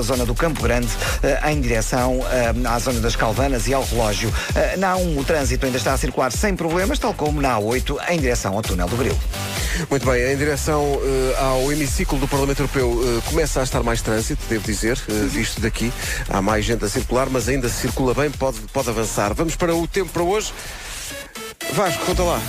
pela zona do Campo Grande eh, em direção eh, à zona das Calvanas e ao relógio. Eh, Na A1 o trânsito ainda está a circular sem problemas, tal como na A8 em direção ao túnel do Grilo. Muito bem, em direção eh, ao hemiciclo do Parlamento Europeu eh, começa a estar mais trânsito, devo dizer, eh, visto daqui. Há mais gente a circular, mas ainda circula bem, pode, pode avançar. Vamos para o tempo para hoje. Vasco, conta lá.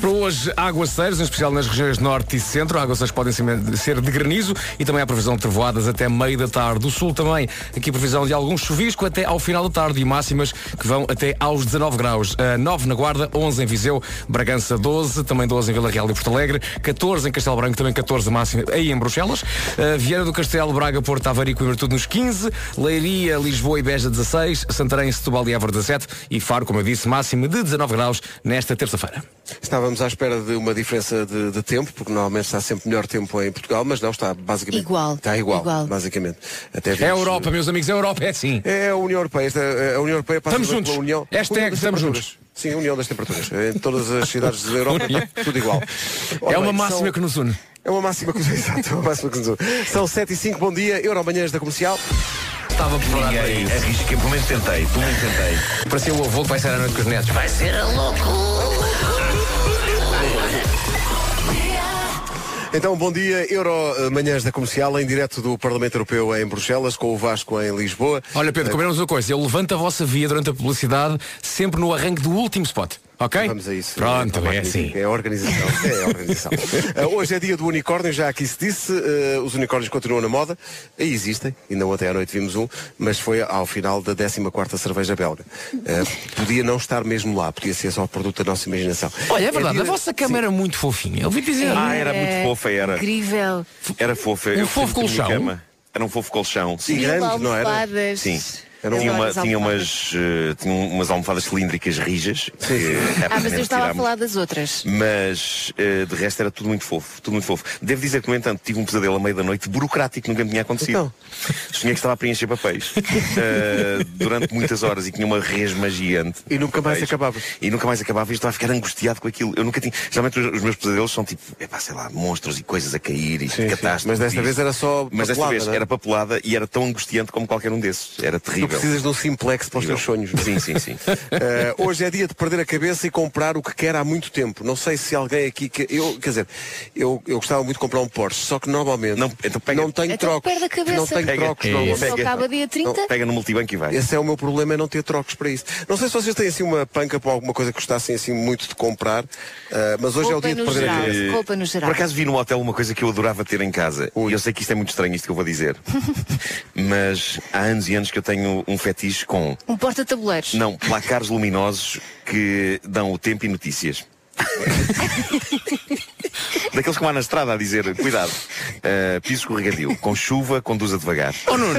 Para hoje, aguaceiros, em especial nas regiões norte e centro. Aguaceiros podem ser de granizo e também há previsão de trevoadas até meio da tarde. Do sul também, aqui previsão de algum chuvisco até ao final da tarde e máximas que vão até aos 19 graus. Uh, 9 na Guarda, 11 em Viseu, Bragança 12, também 12 em Vila Real e Porto Alegre, 14 em Castelo Branco, também 14 máxima aí em Bruxelas. Uh, Viana do Castelo, Braga, Porto, Aveiro e Coimbra tudo nos 15, Leiria, Lisboa e Beja 16, Santarém, Setúbal e Évora 17 e Faro, como eu disse, máxima de 19 graus terça-feira. Estávamos à espera de uma diferença de, de, tempo, porque normalmente está sempre melhor tempo em Portugal, mas não está basicamente igual. Está igual, igual. basicamente. Até é a Europa, meus amigos, a Europa é assim. É a União Europeia. Esta, a União Europeia passa estamos juntos. pela União. Hashtag União estamos juntos. Sim, União das Temperaturas. Em todas as cidades da Europa, tudo igual. Ora, é uma bem, máxima são... que nos une. É uma máxima que nos Exato, é uma máxima que nos une. São 7 e 5, bom dia, Euromanhãs da Comercial. Estava preparado para isso. Arrisquei, pelo menos tentei, pelo menos tentei. Parecia o avô que vai ser à noite com os netos. Vai ser a louco! Então, bom dia, Euro Manhãs da Comercial, em direto do Parlamento Europeu em Bruxelas, com o Vasco em Lisboa. Olha, Pedro, combinamos uma coisa. Eu levanto a vossa via durante a publicidade, sempre no arranque do último spot. Ok? Vamos a isso. Pronto, é, é assim. É a organização. É a organização. uh, hoje é dia do unicórnio, já aqui se disse. Uh, os unicórnios continuam na moda. Aí existem. Ainda ontem à noite vimos um, mas foi ao final da 14 cerveja belga. Uh, podia não estar mesmo lá, podia ser só produto da nossa imaginação. Olha, é verdade, é dia... a vossa cama Sim. era muito fofinha. Eu ouvi dizer. Ah, era muito fofa, era. Incrível. Era fofa. Um fofo colchão. Era um fofo colchão. Sim, grande, não era? Sim. Tinha, uma, tinha, umas, uh, tinha umas almofadas cilíndricas rijas. Que, ah, mas eu estava a falar das outras. Mas uh, de resto era tudo muito fofo, tudo muito fofo. Devo dizer que, no entanto, tive um pesadelo à meia da noite burocrático, nunca me tinha acontecido. Então. Sonhei que estava a preencher papéis uh, durante muitas horas e tinha uma resma gigante. E nunca mais acabava. E nunca mais acabava e estava a ficar angustiado com aquilo. Eu nunca tinha. Geralmente os, os meus pesadelos são tipo, é pá, sei lá, monstros e coisas a cair e catástrofes. Mas desta vez era só. Mas desta vez né? era papelada e era tão angustiante como qualquer um desses. Era terrível. Tu precisas de um simplex para os teus sonhos. Sim, sim, sim. uh, hoje é dia de perder a cabeça e comprar o que quer há muito tempo. Não sei se alguém aqui que eu, quer dizer, eu, eu gostava muito de comprar um Porsche, só que normalmente não, então pega, não tenho então trocos. Perde a cabeça. Não tenho pega, trocos. é, não, só acaba dia 30. Não, pega no multibanco e vai. Esse é o meu problema, é não ter trocos para isso. Não sei se vocês têm assim uma panca para alguma coisa que gostassem assim muito de comprar, uh, mas hoje Roupa é o dia de perder geral. a cabeça. Roupa no geral. Por acaso vi no hotel uma coisa que eu adorava ter em casa. E eu sei que isto é muito estranho, isto que eu vou dizer. Mas há anos e anos que eu tenho um fetiche com. Um porta-tabuleiros. Não, placares luminosos que dão o tempo e notícias. Daqueles que vão na estrada a dizer, cuidado, uh, piso escorregadio, com chuva, conduza devagar. Oh, Nuno.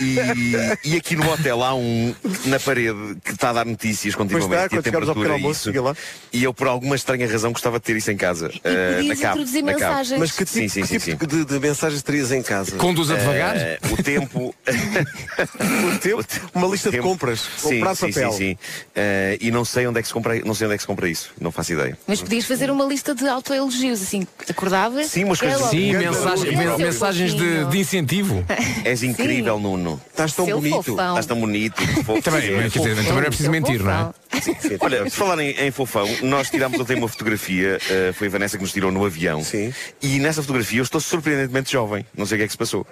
E, e aqui no hotel há um na parede que está a dar notícias continuamente pois está, e a temperatura ao almoço, isso. Lá. E eu por alguma estranha razão gostava de ter isso em casa. E uh, na cabo, introduzir na mensagens. Cabo. Mas que tipo, sim, sim, que sim, tipo de, de, mensagens terias em casa? Conduza devagar? Uh, o tempo. o tempo? Uma lista tempo. de compras. Sim, Comprar sim, papel. sim, sim. Uh, e não sei onde é que se compra, não sei onde é que se compra isso. Não faço ideia. Mas podias fazer uma lista de autoelogios, assim, acordavas. Sim, umas coisas Sim, mensagem, Nuno. mensagens de, de incentivo. És incrível, Nuno. Estás tão Seu bonito. fofão. Estás tão bonito. fofo. Também, quer dizer, também não é preciso Seu mentir, não é? fofão. Olha, por falar em, em fofão, nós tirámos ontem uma fotografia, uh, foi a Vanessa que nos tirou no avião. Sim. E nessa fotografia eu estou surpreendentemente jovem. Não sei o que é que se passou.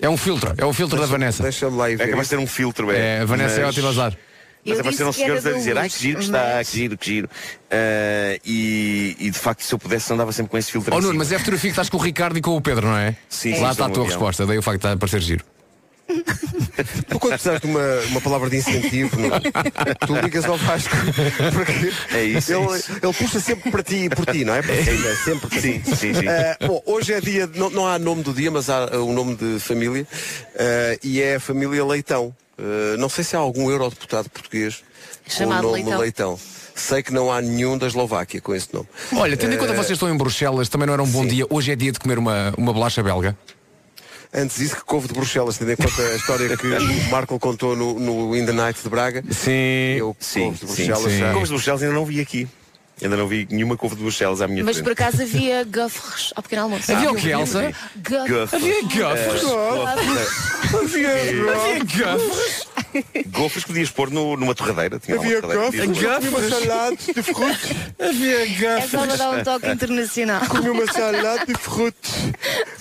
É um filtro, é o filtro da Vanessa. Deixa-me lá ir É ver. capaz de ter um filtro, é. É, a Vanessa é mas- ótimo azar. Mas apareceram era senhores a dizer, ai que giro que está, mas- que giro, que giro. Uh, e, e de facto, se eu pudesse, andava sempre com esse filtro. Oh Nuno, mas é a fotografia que estás com o Ricardo e com o Pedro, não é? Sim, sim, Lá está a tua avião. resposta, daí o facto de estar a parecer giro. Tu quando precisares de uma, uma palavra de incentivo, não? tu ligas ao Vasco. Porque É isso, é ele, isso. ele puxa sempre para ti e por ti, não é? Para ti, é sempre para Sim, ti. sim, sim. Eh, bom, hoje é dia, de- não, não há nome do dia, mas há uh, um nome de família. eh, e é a família Leitão. Eh, não sei se há algum eurodeputado português Chamado com o nome Leitão. Leitão. Sei que não há nenhum da Eslováquia com esse nome. Olha, tendo em conta que vocês estão em Bruxelas, também não era um bom sim. dia. Hoje é dia de comer uma, uma bolacha belga. Antes disso que couve de Bruxelas, tendo em conta a história que o Marco contou no, no In the Night de Braga. Sim. Eu Sim, couve de sim, Bruxelas sim. já. Como os de Bruxelas ainda não vi aqui. Ainda não vi nenhuma couve de Bruxelas à minha Mas frente. por acaso havia gofres ao pequeno almoço. Havia o que, Elsa? Gofres. Havia gofres. Eh, Havia gofres. Gofres podias pôr no- numa torradeira. Tinha Havia gofres, comi uma salada de frutos. Havia É só para dar um toque internacional. Comi uma salada de frutos.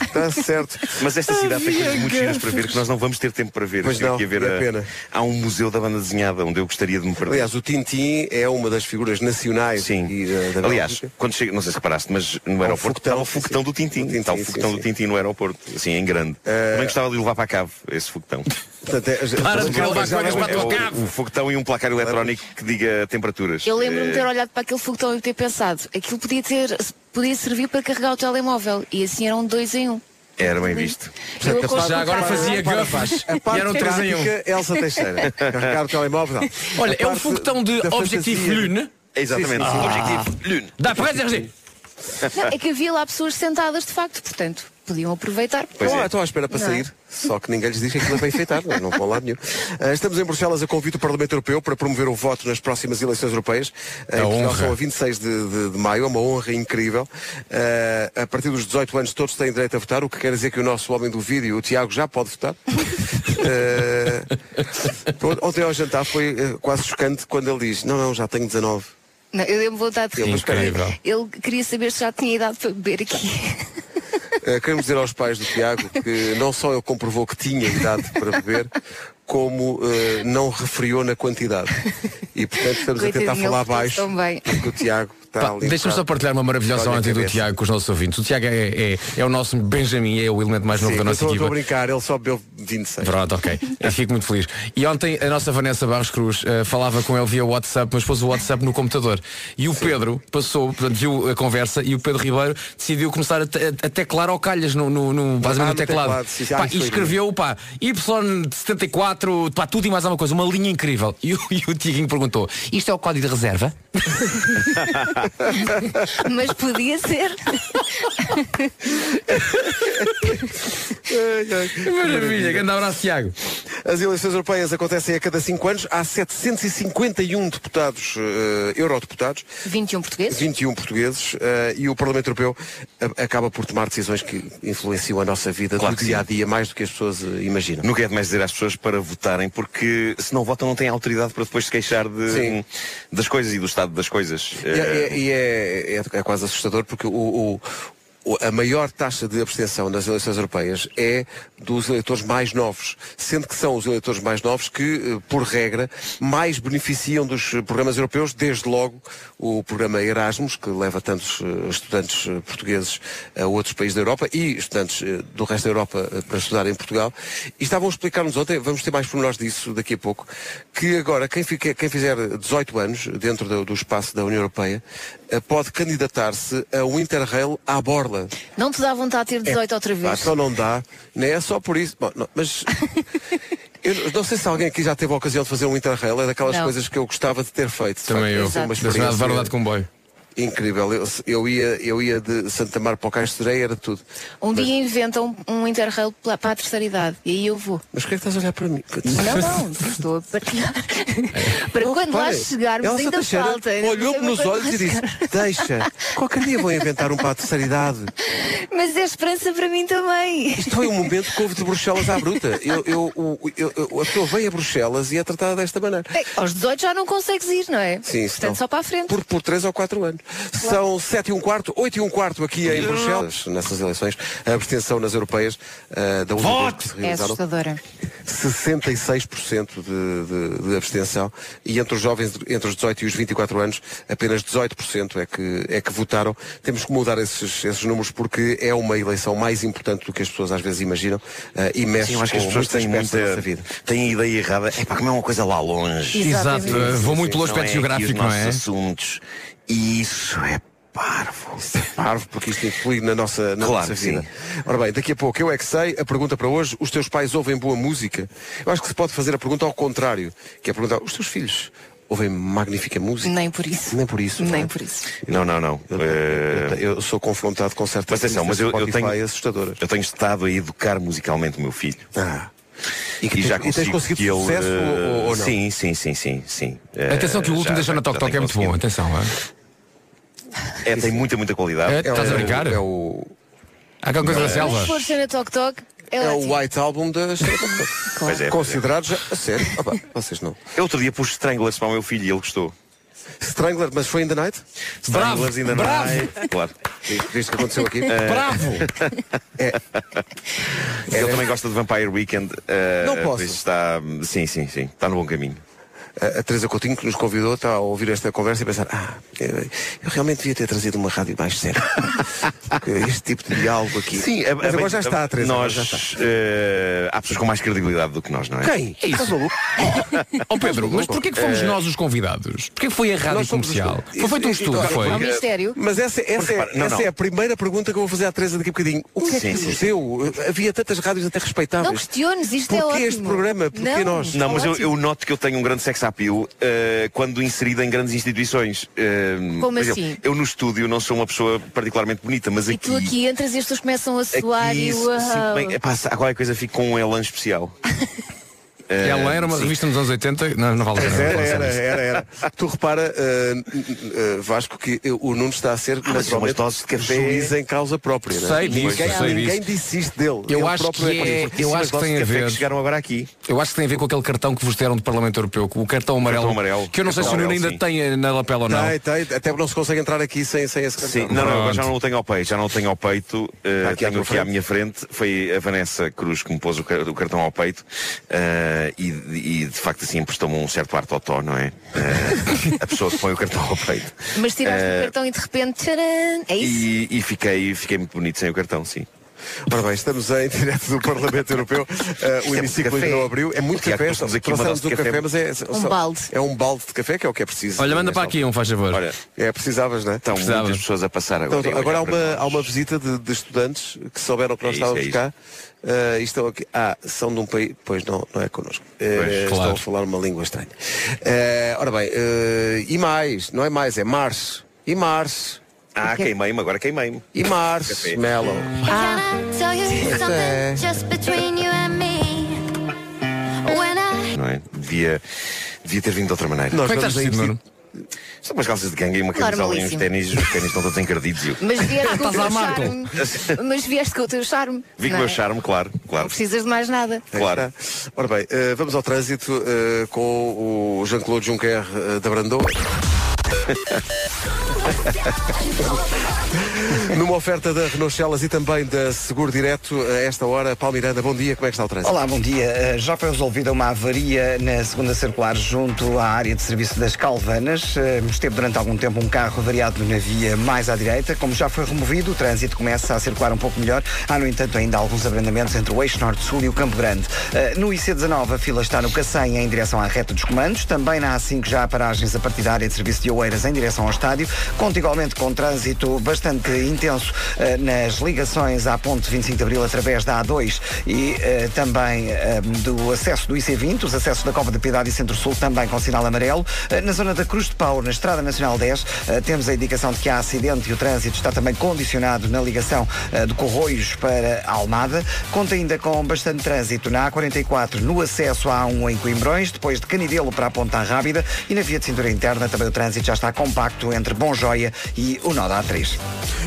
Está certo. Mas esta cidade tem coisas muito giras para ver gofres. que nós não vamos ter tempo para ver. Tive não, que ir ver é a- pena. Há um museu da banda desenhada onde eu gostaria de me perder. Aliás, o Tintim é uma das figuras nacionais Sim. e, da Aliás, quando chega, não sei se reparaste, mas no aeroporto está o foguetão do Tintim, Está o foguetão do Tintim no aeroporto, assim, em grande. Eh, Também gostava de levar para a cave esse foguetão. Portanto, é, Para de levar coisas já- para É o, o foguetão e um placar eletrónico que diga temperaturas. Eu lembro-me de ter Eh, olhado para aquele foguetão e ter pensado, aquilo podia ter, podia servir para carregar o telemóvel. E assim eram dois em um. Era bem visto. Acordo Já agora fazia. A E eram três em um. prática, Elsa Teixeira. Carregar o telemóvel. não. Olha, é parte foguetão de fantasia. Lune. Exatamente. Sim. Objetivo. Lune. Dá para RG. Não, é que havia lá pessoas sentadas de facto, portanto, podiam aproveitar. Pois Estão, é. estão à espera para Não é? sair, só que ninguém lhes diz que aquilo é para enfeitar, não, não vão lá nenhum. Ah, estamos em Bruxelas a convite do Parlamento Europeu para promover o voto nas próximas eleições europeias. Ah, em Portugal são a 26 de, de, de maio, é uma honra incrível. Ah, a partir dos 18 anos todos têm direito a votar, o que quer dizer que o nosso homem do vídeo, o Tiago, já pode votar. Pronto, ontem ao jantar foi quase chocante quando ele diz, não, não, já tenho 19. Não, eu dei-me vontade de rir. Ele queria saber se já tinha idade para beber aqui. Uh, queremos dizer aos pais do Tiago que não só ele comprovou que tinha idade para beber, como uh, não referiu na quantidade. E portanto estamos a tentar Coitadinho, falar baixo, porque o Tiago Pá. Deixa-me só partilhar uma maravilhosa ontem do. Tiago com os nossos ouvintes. O Tiago é, é, é o nosso Benjamin, é o elemento mais novo Sim, da eu nossa estou estou equipa. a brincar, ele só bebeu 26. Pronto, ok. Eu fico muito feliz. E ontem a nossa Vanessa Barros Cruz eh, falava com ele via WhatsApp, mas pôs o WhatsApp no computador. E o Pedro passou, portanto, viu a conversa e o Pedro Ribeiro decidiu começar a, a teclar ao calhas no, no, no, basicamente Ah, no teclado. teclado, sim, sim. Pá, e escreveu, pá, Y74, pá, tudo e mais alguma coisa, uma linha incrível. E o, e o Tiguinho perguntou, isto é o código de reserva? Mas podia ser. Maravilha, grande abraço, Tiago. As eleições europeias acontecem a cada 5 anos. Há 751 deputados, eh, eurodeputados, 21 portugueses. 21 portugueses, eh, e o Parlamento Europeu a- acaba por tomar decisões que influenciam a nossa vida Claro do dia a dia mais do que as pessoas eh, imaginam. Nunca é demais dizer às pessoas para votarem, porque se não votam não têm autoridade para depois se queixar de, Sim. das coisas e do estado das coisas. E, é, e é- é- é quase assustador porque o, o- a maior taxa de abstenção nas eleições europeias é dos eleitores mais novos, sendo que são os eleitores mais novos que, eh, por regra, mais beneficiam dos programas europeus, desde logo o programa Erasmus, que leva tantos eh, estudantes eh, portugueses a outros países da Europa e estudantes do resto da Europa para estudar em Portugal. E estavam a explicar-nos ontem, vamos ter mais pormenores disso daqui a pouco, que agora quem, fica- quem fizer 18 anos dentro do, do espaço da União Europeia pode candidatar-se a um Interrail à borla. Não te dá vontade de ter 18 outra Pá, vez. só não dá, nem é só por isso. Bom, não, mas eu não sei se alguém aqui já teve a ocasião de fazer um Interrail, é daquelas Não. coisas que eu gostava de ter feito. Também eu. deve ser uma Da cidade de experiência Verdade Comboio. Incrível. Eu, eu ia, eu ia de Santa Mar para o Sereia, era tudo. Um dia inventam um Interrail pela- para a terceira idade e aí eu vou. Mas porquê é que estás a olhar para mim? Não, não, estou a partilhar. para quando lá Repare, chegarmos ainda Teixeira falta. Olhou-me não nos olhos e disse, lá deixa, qualquer dia vou inventar um para a terceira idade. Mas é esperança para mim também. Isto foi um momento que houve de Bruxelas à bruta. Eu, eu, o- eu- eu- a pessoa vem a Bruxelas e é tratada desta maneira. Bem, aos 18 já não consegues ir, não é? Sim, Portanto, senão- só para a frente. Por, por 3 ou 4 anos. São 7 e um quarto, 8 e um quarto aqui em Bruxelas, nessas eleições. A abstenção nas europeias ah, da última vez que se É realizaram. assustadora. 66% de, de, de abstenção e entre os jovens entre os 18 e os 24 anos apenas 18% é que, é que votaram. Temos que mudar esses, esses números porque é uma eleição mais importante do que as pessoas às vezes imaginam ah, e mexe Sim, eu acho que as com pessoas muitos têm aspectos da muita nossa vida. têm a ideia errada. É para como é uma coisa lá longe. Exatamente. Exato, eh, vou muito pelo Não aspecto é aqui geográfico, os não nossos é? assuntos. E isso é parvo. Parvo, porque isto influi na nossa, na Claro nossa vida. sim. Ora bem, daqui a pouco eu é que sei, a pergunta para hoje, os teus pais ouvem boa música? Eu acho que se pode fazer a pergunta ao contrário, que é perguntar, os teus filhos ouvem magnífica música? Nem por isso. Nem por isso. Nem não é? por isso. Não, não, não. Eu, eu- eu sou confrontado com certas Mas atenção, mas eu, eu tenho, assustadoras. eu tenho estado a educar musicalmente o meu filho. Ah. E, que E tens- já e tens conseguido que ele, sucesso eh, ou, ou não? Sim, sim, sim, sim, sim. Eh, Atenção que o último já- deixou na já- Toc já Toc é muito bom, atenção. é? É, tem muita, muita qualidade. É, estás a brincar? É o, Há aquela coisa da Se selva. for ser na Tok Tok, é, é o. White Album da Pois é, Considerado já. A sério? Opa, vocês não. Eu outro dia pus Stranglers para o meu filho e ele gostou. Strangler, mas foi in the night? Bravo, Stranglers ainda bravo. não. Claro. Viste o que aconteceu aqui? Bravo! Ele também gosta de Vampire Weekend. eh, Não posso. por isso Está, sim, sim, sim. Está no bom caminho. A, a Teresa Coutinho que nos convidou está a ouvir esta conversa e pensar, ah, eu, eu realmente devia ter trazido uma rádio mais séria. Este tipo de diálogo aqui. Sim, a- mas a- agora bem, já está, Teresa. agora Nós, já está. eh, há pessoas com mais credibilidade do que nós, não é? Quem? Estás maluco? Ó Pedro, mas porquê que fomos nós os convidados? Porquê que foi a rádio Nós os- comercial? Isso- Foi feito um isso- estudo, isso- foi? Ao mistério. Mas essa, essa, Porque, é, repara, não, essa não. é a primeira pergunta que eu vou fazer à Teresa daqui a bocadinho. O que é que Sim, sim, sim. deu? Havia tantas rádios até respeitáveis. Não questiones, isto é Porquê ótimo. este programa? Porquê Não, nós? Não, mas eu, eu noto que eu tenho um grande sex eh, quando inserido em grandes instituições. Eh, Como exemplo, assim? Eu no estúdio não sou uma pessoa particularmente bonita, mas E aqui. tu aqui entras e as pessoas começam a suar aqui e sinto bem, epá, há qualquer coisa fico com um elan especial. Eh, Ela era uma sim. revista nos anos 80. Não, não vale a pena. Era, era, era, era. Tu repara, uh, uh, Vasco, que o Nuno está a ser umas naturalmente de café. juiz em causa própria. não é? Sei disso, ninguém, sei ninguém disso. disse isto dele. Eu Ele acho próprio que é- eu acho que tem a ver. que chegaram agora aqui. Eu acho que tem a ver com aquele cartão que vos deram do Parlamento Europeu, o cartão amarelo, Cartão amarelo. que eu não sei se o Nuno ainda amarelo, tem na lapela ou não. Tem, tem, até porque não se consegue entrar aqui sem, sem esse cartão. Sim, não, não, agora já não o tenho ao peito, já não o tenho ao peito. eh, aqui tenho aqui à minha frente. Foi a Vanessa Cruz que me pôs o, car- o cartão ao peito e, e, de facto assim emprestou-me um certo ar totó, não é? Eh, a pessoa que põe o cartão ao peito. Mas tiraste Eh, o cartão e de repente, tcharam, é isso? E, e fiquei, fiquei muito bonito sem o cartão, sim. Ora bem, estamos em direto do Parlamento Europeu. Uh, o é hemiciclo ainda não abriu. É muito café. nós temos aqui uma Trouxemos um de café, café. mas é, só- balde. é um balde de café que é o que é preciso. Olha, manda nesta para aqui um, faz favor. Olha. É, precisavas, não é? estão Precisava. muitas pessoas a passar agora. Então, agora há uma, há uma visita de, de estudantes que souberam que nós É isso, estávamos é cá. Uh, e estão aqui. Ah, são de um país. Pois não, não é connosco. Uh, estão claro. a falar uma língua estranha. Uh, ora bem, uh, e mais, não é mais, é março. E março. Ah, queimei-me, agora queimei-me. E março. Café. Mellow. Can I tell you something just between you and me? When I Não é? Devia, devia ter vindo de outra maneira. Nós Como é que estás vestido, Nuno? São umas calças de ganga e uma camisola e uns ténis, os ténis estão todos encardidos. e eu- Mas vieste com o teu charme. Mas vieste com o teu charme. Vi com o meu é? charme, claro, claro. Não precisas de mais nada. Claro. Ora bem, eh, vamos ao trânsito eh, com o Jean-Claude Juncker eh, da Brandoa. Numa oferta da Renault Celas e também da Seguro Direto, a esta hora, Paulo Miranda, bom dia, como é que está o trânsito? Olá, bom dia. Uh, Já foi resolvida uma avaria na segunda circular junto à área de serviço das Calvanas. Uh, Esteve durante algum tempo um carro variado na via mais à direita. Como já foi removido, o trânsito começa a circular um pouco melhor. Há, no entanto, ainda alguns abrandamentos entre o eixo norte-sul e o Campo Grande. Uh, No IC19, a fila está no Cacém em direção à reta dos comandos. Também na A5 já há paragens a partir da área de serviço de Oeiras em direção ao estádio. Conta igualmente com trânsito bastante intenso uh, nas ligações à ponte 25 de Abril através da A2 e eh, também eh, do acesso do IC20, os acessos da Cova da Piedade e Centro-Sul também com sinal amarelo. Eh, na zona da Cruz de Pau, na Estrada Nacional 10, eh, temos a indicação de que há acidente e o trânsito está também condicionado na ligação eh, de Corroios para Almada. Conta ainda com bastante trânsito na A44 no acesso à A1 em Coimbrões, depois de Canidelo para a Ponta Rábida e na via de cintura interna também o trânsito já está compacto entre Bom Joia e o nó da A3.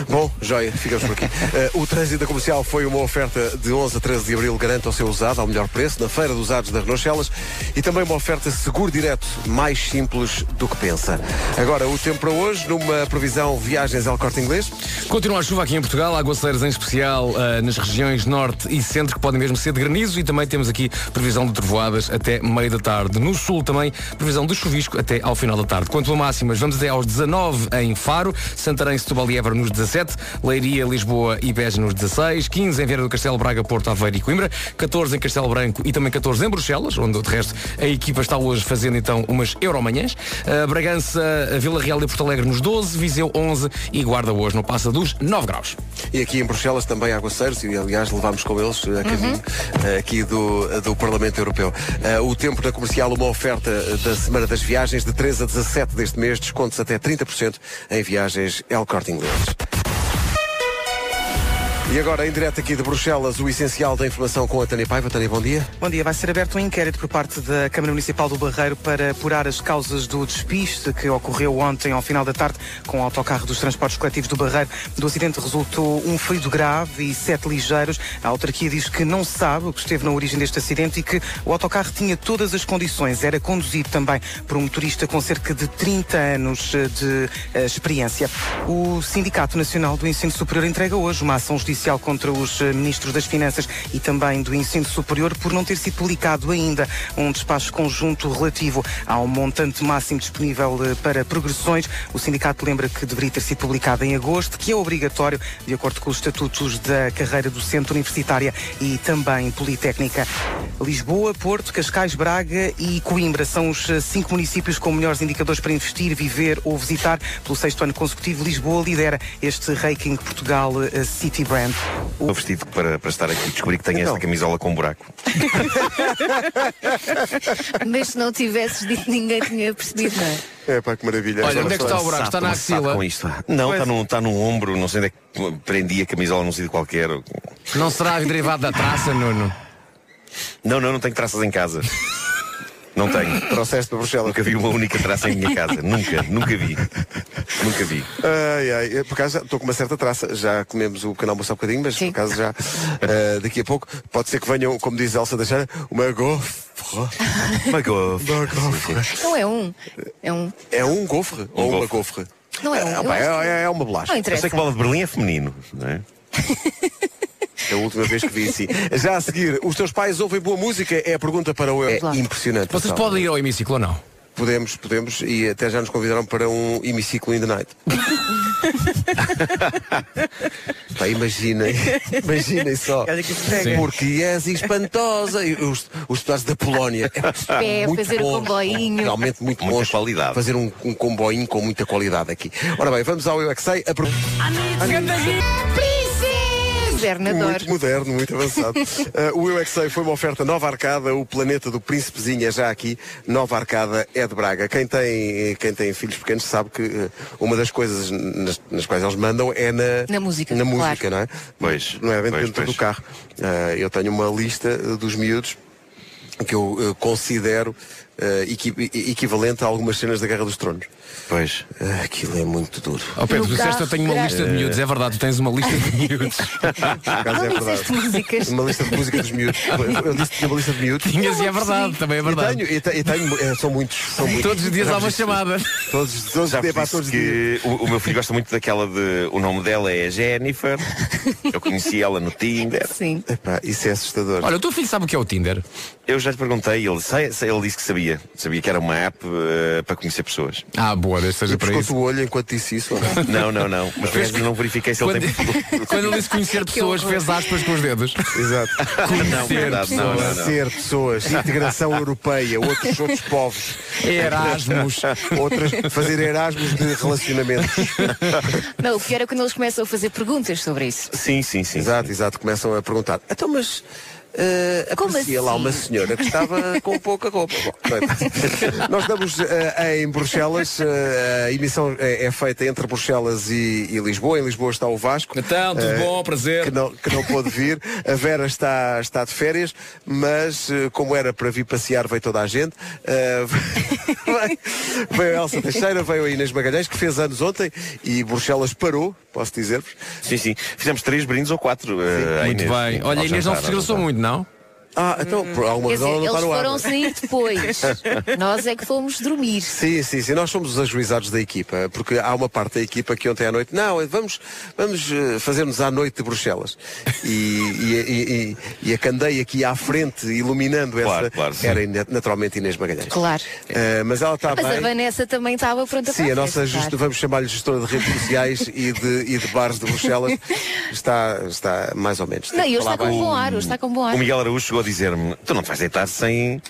Bom, joia, ficamos por aqui. Eh, o trânsito da comercial foi uma oferta de 11 a 13 de abril, garante o seu usado ao melhor preço, na Feira dos Usados da Renault Celas e também uma oferta seguro direto, mais simples do que pensa. Agora, o tempo para hoje, numa previsão viagens ao corte inglês. Continua a chuva aqui em Portugal, aguaceiros em especial ah, nas regiões norte e centro, que podem mesmo ser de granizo, e também temos aqui previsão de trovoadas até meio da tarde. No sul também, previsão de chuvisco até ao final da tarde. Quanto a máximas, vamos até aos 19 em Faro, Santarém, Setúbal e Évora nos 17, Leiria, Lisboa e Beja nos 16, 15 em Vieira do Castelo, Braga, Porto, Aveiro e Coimbra, 14 em Castelo Branco e também 14 em Bruxelas, onde de resto a equipa está hoje fazendo então umas Euromanhãs. Uh, Bragança, Vila Real e Porto Alegre nos 12, Viseu 11 e Guarda hoje não passa dos 9 graus. E aqui em Bruxelas também aguaceiros e aliás levámos com eles eh, a caminho eh, aqui do, do Parlamento Europeu. Eh, o tempo na comercial, uma oferta da Semana das Viagens de 3 a 17 deste mês, descontos até 30% em viagens El Corte Inglês. E agora, em direto aqui de Bruxelas, o essencial da informação com a Tânia Paiva. Tânia, bom dia. Bom dia. Vai ser aberto um inquérito por parte da Câmara Municipal do Barreiro para apurar as causas do despiste que ocorreu ontem ao final da tarde com o autocarro dos transportes coletivos do Barreiro. Do acidente resultou um ferido grave e sete ligeiros. A autarquia diz que não sabe o que esteve na origem deste acidente e que o autocarro tinha todas as condições. Era conduzido também por um motorista com cerca de 30 anos eh, de eh, experiência. O Sindicato Nacional do Ensino Superior entrega hoje uma ação judicial contra os eh, ministros das Finanças e também do Ensino Superior por não ter sido publicado ainda um despacho conjunto relativo ao montante máximo disponível eh, para progressões. O sindicato lembra que deveria ter sido publicado em agosto, que é obrigatório de acordo com os estatutos da carreira docente universitária e também politécnica. Lisboa, Porto, Cascais, Braga e Coimbra são os eh, cinco municípios com melhores indicadores para investir, viver ou visitar. Pelo sexto ano consecutivo, Lisboa lidera este ranking Portugal City Brand. Estou vestido para, para estar aqui. Descobri que tenho Então. esta camisola com um buraco. Mas se não tivesses dito, ninguém tinha percebido, não é? É pá, que maravilha. Olha, onde é que está o buraco? Está na axila? com isto. Não, está num, está num ombro, não sei onde é que prendi a camisola num sítio qualquer. Não será derivado da traça, Nuno? Não, não, não tenho traças em casa. Não tenho. Trouxeste para Bruxelas. Nunca vi uma única traça em minha casa. Nunca, nunca vi. Nunca vi. Ai, ai, por acaso estou com uma certa traça. Já comemos o canal almoço há bocadinho, mas Sim. por acaso já eh, daqui a pouco pode ser que venham, como diz Elsa uma gofre. Uma gofre. Uma gofre. Não é um. É um. É um gofre ou uma gofre. gofre? Não é um. Ah, Eu pá, que- é, é uma bolacha. Não Eu interessa. sei que bola de Berlim é feminino, não é? É a última vez que vi assim. Já a seguir, os teus pais ouvem boa música? É a pergunta para o. É Claro. impressionante. Vocês podem ir ao hemiciclo ou não? Podemos, podemos, e até já nos convidaram para um hemiciclo in the night. Pá, imaginem, imaginem só. Porque és espantosa. E os, os estudados da Polónia. Pé, muito fazer bons. comboinho. Realmente muito Muita bons. qualidade. Fazer um, um comboinho com muita qualidade aqui. Ora bem, vamos ao Eu é que Sei. A pro- Moderno, adoro. Muito moderno, muito avançado. Uh, o Eu é que Sei foi uma oferta Nova Arcada, o planeta do Príncipezinho é já aqui. Nova Arcada é de Braga. Quem tem, quem tem filhos pequenos sabe que uh, uma das coisas nas, nas quais eles mandam é na, Na música, na claro. música não é? Pois, Não é bem pois, dentro pois. do carro. Uh, eu tenho uma lista uh, dos miúdos que eu uh, considero uh, equi- equivalente a algumas cenas da Guerra dos Tronos. Pois. Uh, aquilo é muito duro. Ó Pedro, No disseste carro, eu tenho uma lista de miúdos. É verdade, tu tens uma lista de miúdos. Por acaso Não é disseste músicas. Uma lista de música dos miúdos. Eu disse que tinha uma lista de miúdos. Tinhas e é verdade, também é E verdade. tenho, e te- e tenho, eh, são muitos, são muitos. Todos os dias há uma chamada. Todos, todos, Já vos disse todos os dias. que o, o meu filho gosta muito daquela de. O nome dela é Jennifer. Eu conheci ela no Tinder. Sim. Epá, isso é assustador. Olha, o teu filho sabe o que é o Tinder? Eu já lhe perguntei, ele, sei- sei- ele disse que sabia. Sabia que era uma app eh, para conhecer pessoas. Ah, boa, seja e para isso. o olho enquanto disse isso ou não? Não, não, não. Mas acaso não verifiquei se ele Quando, tem. quando ele disse conhecer pessoas, fez aspas com os dedos. Exato. Não, verdade, não, não, não. Ser pessoas, integração europeia, outros, outros povos. Erasmus. Outras, fazer Erasmus de relacionamento. Não, o pior é quando eles começam a fazer perguntas sobre isso. Sim, sim, sim. Exato, exato. Começam a perguntar. Então, mas. Uh, aparecia lá assim? uma senhora que estava com pouca roupa. Bom, bem, nós estamos eh, em Bruxelas. eh, a emissão é, é feita entre Bruxelas e, e Lisboa. Em Lisboa está o Vasco. Então, tudo bom, prazer. Que não, que não pôde vir. A Vera está, está de férias, mas como era para vir passear, veio toda a gente. Veio, veio a Elsa Teixeira, veio a Inês Magalhães, que fez anos ontem e Bruxelas parou, posso dizer-vos. Sim, sim. Fizemos três brindes ou quatro. Muito Inês. bem. Olha, Inês não jantar, se desgraçou muito, não? Ah, então, por alguma Quer dizer, razão ela não eles está no ar. foram não é? sair depois. Nós é que fomos dormir. Sim, sim, sim. Nós somos os ajuizados da equipa, porque há uma parte da equipa que ontem à noite, não, vamos, vamos eh, fazer-nos à noite de Bruxelas. E, e, e, e- e a candeia aqui à frente, iluminando Claro, essa, claro, sim. era naturalmente Inês Magalhães. Claro. Eh, mas ela está Mas a bem. Vanessa também estava pronta Sim, para a nossa festa, gest... claro. vamos chamar-lhe gestora de redes sociais e de, e de bares de Bruxelas. Está, está mais ou menos. Não, e hoje Falar está com bem. bom ar, hoje está com bom ar. O Miguel Araújo chegou a dizer-me: Tu não te vais deitar sem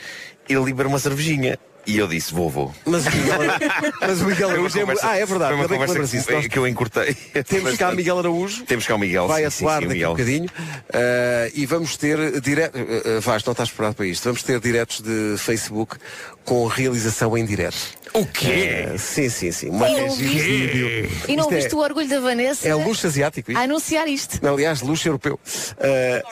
ir ali beber uma cervejinha. E eu disse, vou, vou. Mas o Miguel, mas o Miguel Araújo é Ah, é verdade. Foi uma que conversa que, disso. Nós que eu encurtei. Temos cá Miguel Araújo. Temos cá o Miguel. Vai atuar sim, sim, daqui a um Miguel. bocadinho eh, e vamos ter direto. Uh, Vasco, não estás preparado para isto. Vamos ter diretos de Facebook com realização em direto. O quê? Eh, sim, sim, sim. Uma E não viste, vídeo. e não Isto é- viste o orgulho da Vanessa É luxo asiático isto. a anunciar isto. Aliás, luxo europeu. Eh,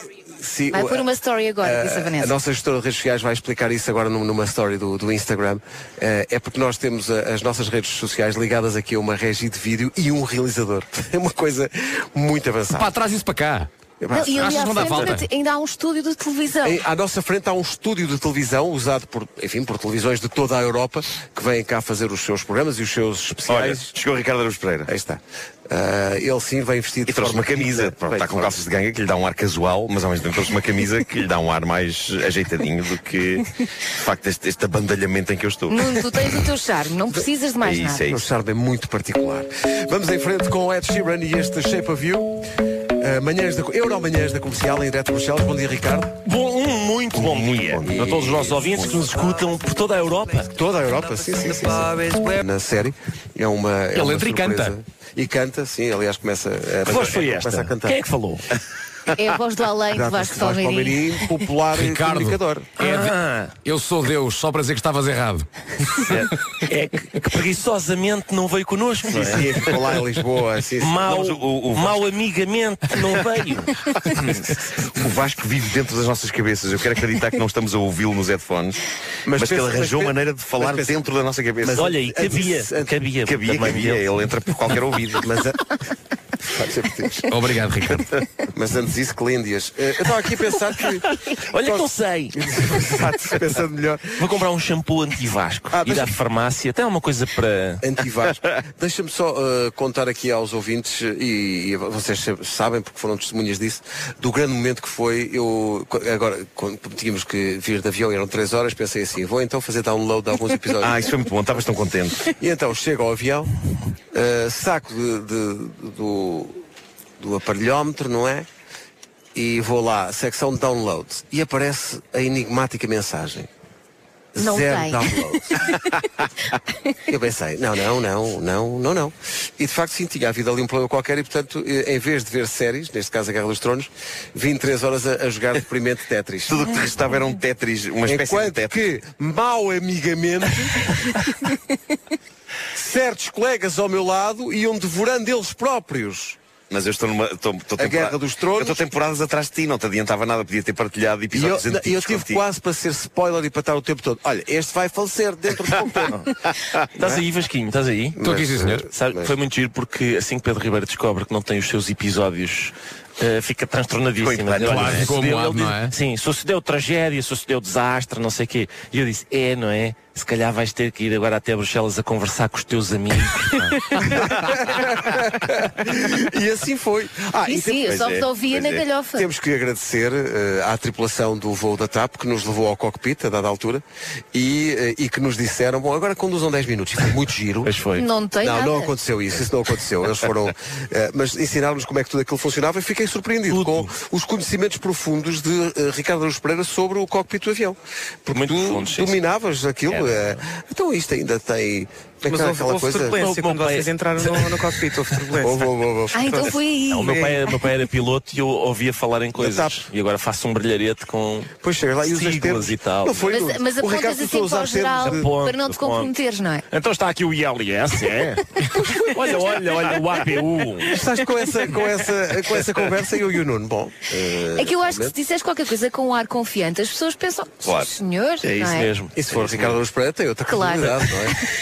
sim, Vai pôr uma story agora, eh, disse a a Vanessa. nossa gestora de redes sociais vai explicar isso agora num- numa story do, do Instagram. Eh, é porque nós temos a- as nossas redes sociais ligadas aqui a uma regi de vídeo e um realizador. É uma coisa muito avançada. Pá, traz isso para cá. Não, e ali à frente ainda, há um estúdio de televisão. Em- à nossa frente há um estúdio de televisão usado por, enfim, por televisões de toda a Europa que vêm cá fazer os seus programas e os seus Olha, especiais. chegou o Ricardo Araújo Pereira. Aí está. Ah, ele sim vem vestido E trouxe uma camisa. Pronto, está com calças de ganga que lhe dá um ar casual, mas ao mesmo tempo trouxe uma camisa que lhe dá um ar mais ajeitadinho do que, de facto, este, este abandalhamento em que eu estou. Nuno, tu tens o teu charme, não precisas de mais É isso, nada. é isso. charme muito particular. Vamos em frente com o Ed Sheeran e este Shape of You. Ah, manhãs da, Euro Manhãs da Comercial em direto de Bruxelas. Bom dia, Ricardo. Bom, um muito bom dia bom dia. a todos os nossos ouvintes que nos escutam por toda a Europa. Toda a Europa, sim, sim, sim. sim. Na série. É uma. É Ele uma entra e canta. E canta, sim, aliás começa a, foi começa a cantar. Quem é que falou? É a voz do além de Vasco Palmeirim. Palmeirim, popular Ricardo. comunicador. É de- Ah, Eu sou Deus, só para dizer que estavas errado. é que, que preguiçosamente não veio connosco. é? Sim, ficou lá em Lisboa. Sim, sim. Mal, o- o- o mal amigamente não veio. O Vasco vive dentro das nossas cabeças. Eu quero acreditar que não estamos a ouvi-lo nos headphones, mas, Mas que ele arranjou mas maneira de falar dentro da nossa cabeça. mas Olha, e cabia, cabia. cabia, cabia. ele. Ele entra por qualquer ouvido. Mas, a- Obrigado, Ricardo. Mas antes disso, Clíndias. Eh, Eu estava aqui a pensar que. Olha que eu sei. Exato, pensando melhor. Vou comprar um shampoo anti-vasco. Ah, Ir à farmácia. Tem uma coisa para. Anti-Vasco. Deixa-me só eh, contar aqui aos ouvintes, e, e vocês sabem, porque foram testemunhas disso, do grande momento que foi. Eu, agora, quando tínhamos que vir de avião, eram três horas, pensei assim: vou então fazer download de alguns episódios. Ah, isso foi muito bom. Estavas tão contente. E então chego ao avião, eh, saco de- de- do, do aparelhómetro, não é? E vou lá, secção de download. E aparece a enigmática mensagem. Não Zero tem. download. Eu pensei, não, não, não, não, não, não. E de facto sim, tinha havido ali um problema qualquer e portanto, eh, em vez de ver séries, neste caso a Guerra dos Tronos, vim três horas a, a jogar deprimente Tetris. Tudo o que te restava era um Tetris, uma espécie de Enquanto Tetris. que, mau amigamente, certos colegas ao meu lado iam devorando eles próprios. Mas eu estou numa. Estou, estou A Guerra dos Tronos. Eu estou temporadas atrás de ti, não te adiantava nada, podia ter partilhado E eu, episódios eu tive contigo. quase para ser spoiler e para estar o tempo todo. Olha, este vai falecer dentro de pouco tempo. Estás aí, Vasquinho? Estás aí? Estou aqui, sim, senhor. Sabe, Mas- foi muito giro porque assim que Pedro Ribeiro descobre que não tem os seus episódios, eh, fica transtornadíssimo. Claro, sucedeu- amuado, ele não é? diz, Sim, sucedeu tragédia, sucedeu desastre, não sei o quê. E eu disse, é, não é? Se calhar vais ter que ir agora até Bruxelas a conversar com os teus amigos. e assim foi. Ah, E e sim, eu só é, ouvia na é. galhofa. Temos que agradecer eh, à tripulação do voo da TAP que nos levou ao cockpit a dada altura e, eh, e que nos disseram, bom, agora conduzam 10 minutos. E foi muito giro. Mas foi. Não tem não, nada. não aconteceu isso, isso não aconteceu. Eles foram, eh, mas ensinaram-nos como é que tudo aquilo funcionava e fiquei surpreendido com os conhecimentos profundos de Ricardo Araújo Pereira sobre o cockpit do avião. Porque Muito tu profundos, sim, sim. dominavas aquilo. É. eh, então isto ainda tem. Como é Mas houve, aquela houve coisa? turbulência Não, quando não, vocês é- entraram no, no cockpit, houve turbulência. Houve, houve, houve. Ah, então foi aí. O meu pai, meu pai era piloto e eu ouvia falar em coisas. E agora faço um brilharete com Pois chega lá e usas siglas termos. e tal. Não foi, Mas, mas o Ricardo assim para o geral, de- para não te comprometeres, não é? Então está aqui o ILS, é? olha, olha, olha, o APU. Estás com essa, com essa, com essa conversa e eu e o Nuno. Bom, eh, É que eu acho que se disseres qualquer coisa com um ar confiante, as pessoas pensam, Claro. "Sim, senhor, É não isso é? mesmo. E se for Ricardo Araújo Pereira, tem outra Claro. não é?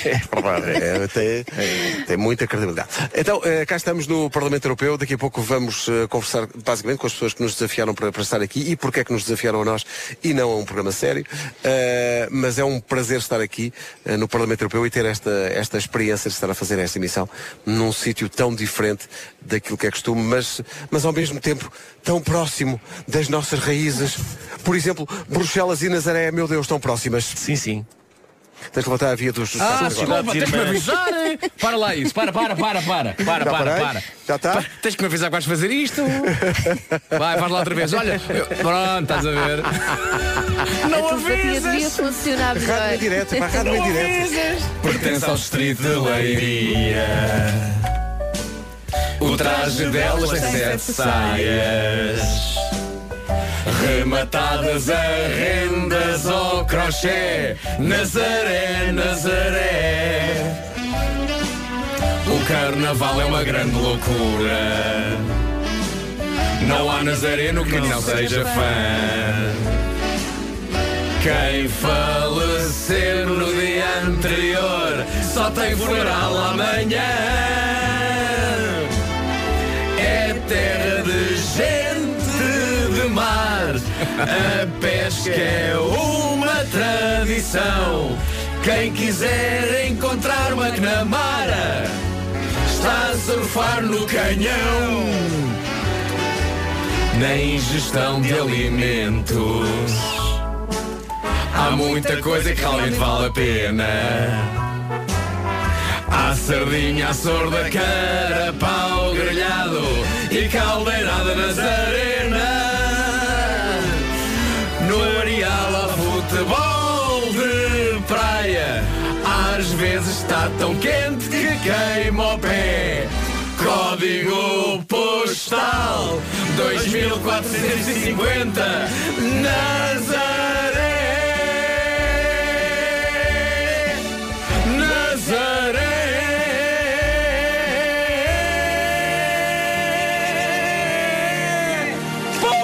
É verdade. É, tem, tem muita credibilidade. Então, eh, cá estamos no Parlamento Europeu. Daqui a pouco vamos eh, conversar basicamente com as pessoas que nos desafiaram para, para estar aqui e porque é que nos desafiaram a nós e não a um programa sério. Eh, mas é um prazer estar aqui no Parlamento Europeu e ter esta, esta experiência de estar a fazer esta emissão num sítio tão diferente daquilo que é costume, mas, mas ao mesmo tempo tão próximo das nossas raízes. Por exemplo, Bruxelas e Nazaré, meu Deus, tão próximas. Sim, sim. Tens que levantar a via dos, Ah, desculpa, tens que me avisar. Para lá isso. Para, para, para, para. Para, Já para, para. Já está? Tens que me avisar que vais fazer isto. Vai, faz lá outra vez. Olha, pronto, estás a ver. A Não avisas. funcionar Rádio direto, para a rádio em direto. Pertence ao distrito de Leiria. O traje delas tem sete saias. Rematadas a rendas ao crochê. Nazaré, Nazaré. O carnaval é uma grande loucura. Não há nazareno que não seja fã. Quem falecer no dia anterior só tem funeral amanhã. A pesca é uma tradição. Quem quiser encontrar uma Gnamara está a surfar no canhão. Na ingestão de alimentos. Há muita coisa que realmente vale a pena. Há sardinha, a sorda, carapau grelhado e caldeirada nazarena. No futebol de praia. Às vezes está tão quente que queima o pé. Código postal 2450 Nazaré Nazaré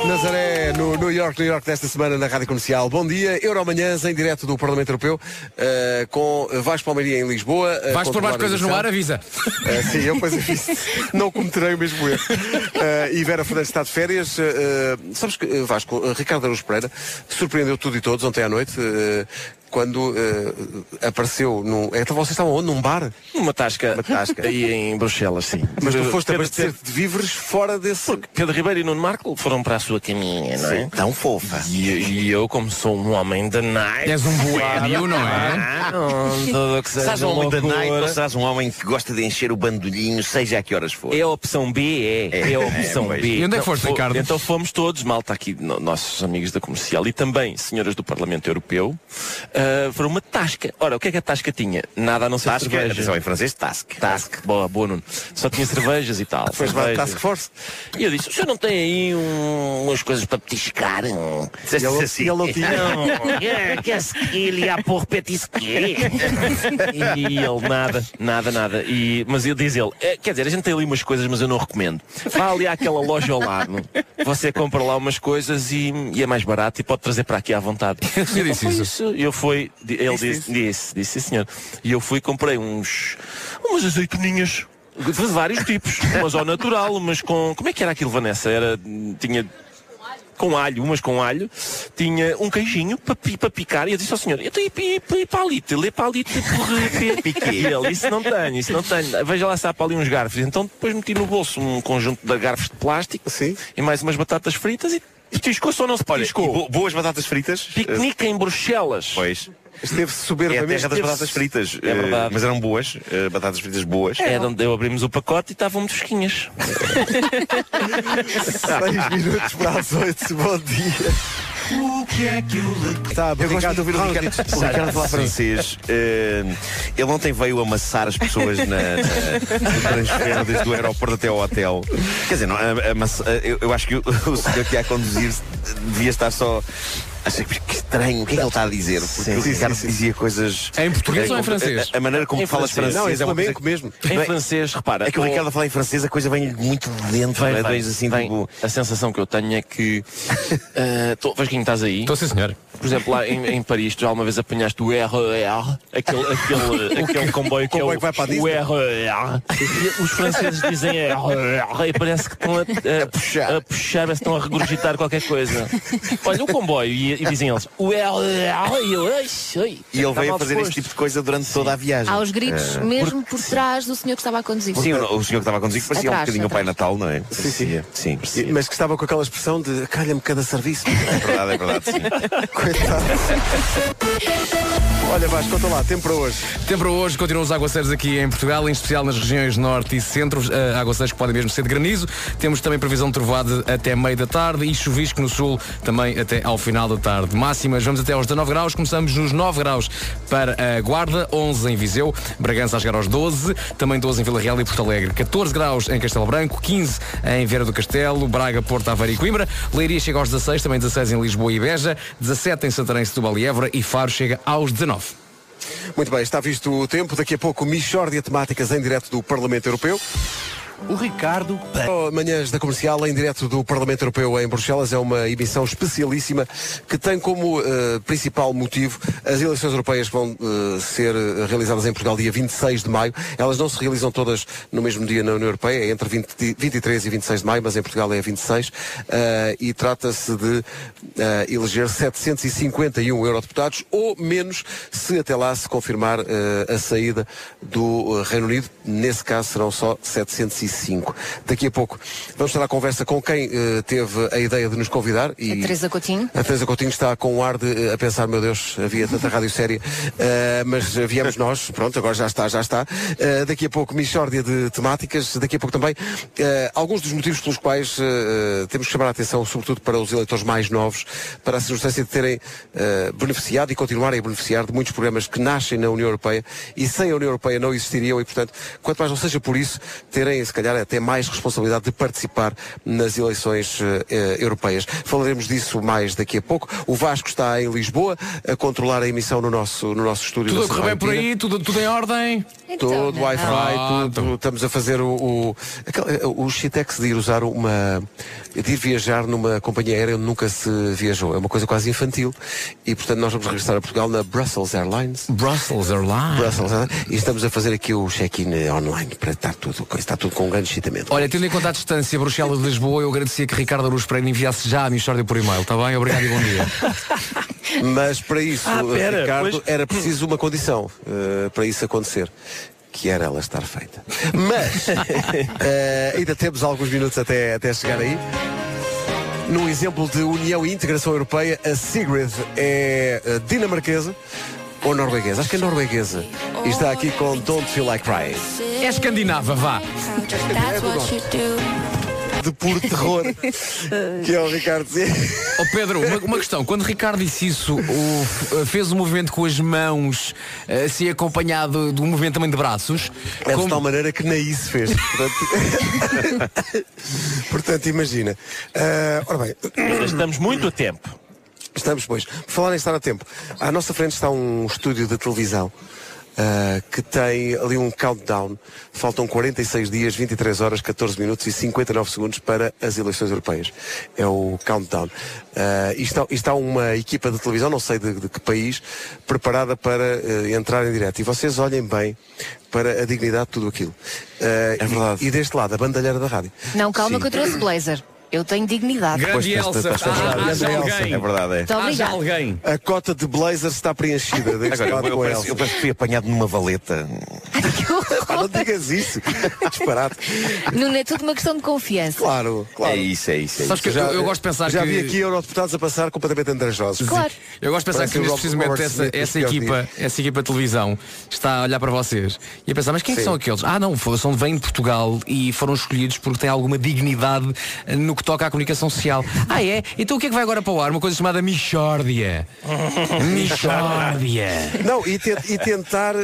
Nazaré, no New York, New York desta semana na Rádio Comercial. Bom dia, Euromanhãs em direto do Parlamento Europeu, eh, com Vasco Palmeirinha em Lisboa. eh, Vais pôr mais coisas no ar, avisa. Eh, sim, eu depois aviso. Não cometerei o mesmo erro. Eh, e Vera Fernandes está de férias. Eh, sabes que, Vasco, Ricardo Araújo Pereira surpreendeu tudo e todos ontem à noite. Quando eh, apareceu num. Então vocês estavam onde? Num bar? Uma tasca. Uma tasca. Aí em Bruxelas, sim. Mas tu foste Pedro- abastecer de víveres fora desse. Porque Pedro Ribeiro e Nuno Marco foram para a sua caminha, não é? Tão fofa. E, e eu, como sou um homem da night. És um boêmio, não é? Ah, não, tudo o que seja Serás um homem da night ou serás um homem que gosta de encher o bandolhinho, seja a que horas for? É a opção B, é. É, a opção é. B. E onde é que foste, fo- Ricardo? Então fomos todos, malta aqui, no- nossos amigos da comercial e também senhoras do Parlamento Europeu, ah, para uma tasca. Ora, o que é que a tasca tinha? Nada a não ser Task, cerveja. atenção, em francês, task. Task, boa, boa, Nuno. Só tinha cervejas e tal. Vai cervejas. Task Force. E eu disse, o senhor não tem aí um- umas coisas para petiscar? Um... E ele- assim. ele não tinha. Não, que- qu'est-ce qu'il y a pour petisquer? E ele, nada, nada, nada. E, mas eu diz ele, "É, quer dizer, a gente tem ali umas coisas, mas eu não recomendo. Vá ali àquela loja ao lado, você compra lá umas coisas e, e é mais barato e pode trazer para aqui à vontade. Eu disse Foi isso. E eu fui, di- ele Disse disse, disse, disse, senhor. E eu fui e comprei uns, umas azeitoninhas. De vários tipos, umas ao natural, umas com. Como é que era aquilo, Vanessa? Era. Tinha com alho, umas com alho, tinha um queijinho para para picar. E eu disse ao senhor, então e, e, e palito, lê palito por Piquê. E ele, isso não tenho, isso não tenho. Veja lá se há para ali uns garfos. Então depois meti no bolso um conjunto de garfos de plástico Sim. e mais umas batatas fritas e petiscou-se ou não se Olha, petiscou? bo- boas batatas fritas. Piquenique em Bruxelas. Pois. Esteve É a soberbamente. terra das batatas fritas. É eh, verdade. mas eram boas. eh, batatas fritas boas. É de onde eu abrimos o pacote e estavam muito fresquinhas. Seis minutos para as oito. Bom dia. Está, Eu gosto de ouvir o Ricardo. Ricardo, o Ricardo falar francês. Eh, ele ontem veio amassar as pessoas na, na- no transfer desde o aeroporto até ao hotel. Quer dizer, não, a- amassa- eu, eu acho que o, o senhor que ia a conduzir devia estar só. Achei que estranho, o que é que ele está a dizer? Porque o sim, Ricardo sim, sim. dizia coisas. É em português Eh, ou em francês? A, a maneira como Em falas francês. francês Não, é é uma coisa flamenco mesmo. Em é- francês, repara. É que o Ricardo a falar em francês, a coisa vem muito de dentro, Vem, é? vem, assim, vem. tipo. A sensação que eu tenho é que. Uh, tô, Vasquinho, estás aí? Estou sim, senhor. Por exemplo, lá em, em Paris, tu já uma vez apanhaste o RER, aquele, aquele, aquele comboio que é o, que vai para a o? RER. Os franceses dizem RER e parece que estão a, a, puxar. a puxar, parece que estão a regurgitar qualquer coisa. Olha, o comboio, e, dizem eles, o RER, e eu, ai, ai, E ele veio a fazer este tipo de coisa durante toda a viagem. Há os gritos mesmo por trás do senhor que estava a conduzir. Sim, o, o senhor que estava a conduzir que parecia um Atrás, bocadinho o Pai. Natal, não é? Sim, sim. Sim, E- Mas que estava com aquela expressão de calha-me cada serviço. é verdade, é verdade, sim. Coitado. Olha, Vasco, conta lá, tempo para hoje. Tempo para hoje, continuam os aguaceiros aqui em Portugal, em especial nas regiões norte e centro, uh, aguaceiros que podem mesmo ser de granizo. Temos também previsão de trovoada até meio da tarde e chuvisco no sul também até ao final da tarde. Máximas, vamos até aos 19 graus, começamos nos 9 graus para a Guarda, 11 em Viseu, Bragança a chegar aos 12, também 12 em Vila Real e Porto Alegre, 14 graus em Castelo Branco, 15 em Vieira do Castelo, Braga, Porto, Aveiro e Coimbra, Leiria chega aos 16, também 16 em Lisboa e Beja, 17 em Santarém, Setúbal e Évora e Faro chega aos 19. Muito bem, está visto o tempo. Daqui a pouco, Michórdia Temáticas em direto do Parlamento Europeu. O Ricardo. Oh, Manhãs da Comercial, em direto do Parlamento Europeu em Bruxelas, é uma emissão especialíssima que tem como eh, principal motivo as eleições europeias que vão eh, ser eh, realizadas em Portugal dia 26 de maio. Elas não se realizam todas no mesmo dia na União Europeia, é entre 20 e 23 e 26 de maio, mas em Portugal é 26. eh, e trata-se de eleger 751 eurodeputados ou menos se até lá se confirmar a saída do Reino Unido. Nesse caso serão só 705. Daqui a pouco vamos estar à conversa com quem eh, teve a ideia de nos convidar. E A Teresa Coutinho. a Teresa Coutinho está com um ar de eh, a pensar, meu Deus, havia tanta rádio séria, eh, mas viemos nós, pronto, agora já está, já está. Daqui a pouco, Michórdia de temáticas, daqui a pouco também alguns dos motivos pelos quais temos que chamar a atenção, sobretudo para os eleitores mais novos, para a circunstância de terem beneficiado e continuarem a beneficiar de muitos programas que nascem na União Europeia e sem a União Europeia não existiriam e, portanto, quanto mais não seja por isso, terem, se calhar, até mais responsabilidade de participar nas eleições eh, eh, europeias. Falaremos disso mais daqui a pouco. O Vasco está em Lisboa a controlar a emissão no nosso, no nosso estúdio. Tudo a correr bem por aí, tudo, tudo em ordem. Então, não. Wi-Fi, tudo, estamos a fazer o, o, o shitex de ir usar uma. de ir viajar numa companhia aérea onde nunca se viajou. É uma coisa quase infantil. E portanto nós vamos regressar a Portugal na Brussels Airlines. Brussels Airlines. Brussels Airlines, e estamos a fazer aqui o check-in online para estar tudo, está tudo com um grande excitamento. Olha, tendo em conta a distância Bruxelas-Lisboa, eu agradecia que Ricardo Aruz Pereira enviasse já a Michórdia por e-mail, está bem? Obrigado e bom dia. Mas para isso, Ah, pera, Ricardo, pois- era preciso uma condição eh, para isso acontecer. Que era ela estar feita. Mas eh, ainda temos alguns minutos até, até chegar aí. Num exemplo de união e integração europeia, a Sigrid é eh, dinamarquesa ou norueguesa? Acho que é norueguesa. E está aqui com Don't Feel Like Crying. É escandinava, vá. De puro terror. que é o Ricardo Zé. Ó Pedro, uma, uma questão. Quando Ricardo disse isso, o- fez um movimento com as mãos, assim acompanhado de um movimento também de braços. É de como- tal maneira que nem isso fez. Portanto, Portanto, imagina. Ah, ora bem, Estamos muito a tempo. Estamos, pois. Por falar em estar a tempo, à nossa frente está um estúdio de televisão. ah, que tem ali um countdown. Faltam 46 dias, 23 horas, 14 minutos e 59 segundos para as eleições europeias. É o countdown. Ah, e está, e está uma equipa de televisão, não sei de, de que país, preparada para eh, entrar em direto. E vocês olhem bem para a dignidade de tudo aquilo. é verdade. E, deste lado, a bandalheira da rádio. Não, calma Sim. que eu trouxe blazer. Eu tenho dignidade. Grande Elsa. estás- estás- Ah, estás- haja Elsa. alguém. É verdade, é. Muito Haja obrigada. alguém. A cota de blazer está preenchida. deste Agora, eu, lado eu, com a parece, Elsa. eu parece que fui apanhado numa valeta. Que horror. Pá, não digas isso. Disparate. Não é tudo uma questão de confiança. Claro, claro. É isso, é isso. É Sabes isso. que eu, eu gosto de pensar já que... vi aqui eurodeputados a passar completamente andrajosos. Claro. Eu gosto de pensar Parece que neste precisamente Robert essa, essa equipa, essa equipa de televisão está a olhar para vocês e a pensar, mas quem Sim. são aqueles? Ah não, são, vêm de Portugal e foram escolhidos porque têm alguma dignidade no que toca à comunicação social. Ah é? Então o que é que vai agora para o ar? Uma coisa chamada Michórdia. Michórdia. Não, e, te- e tentar,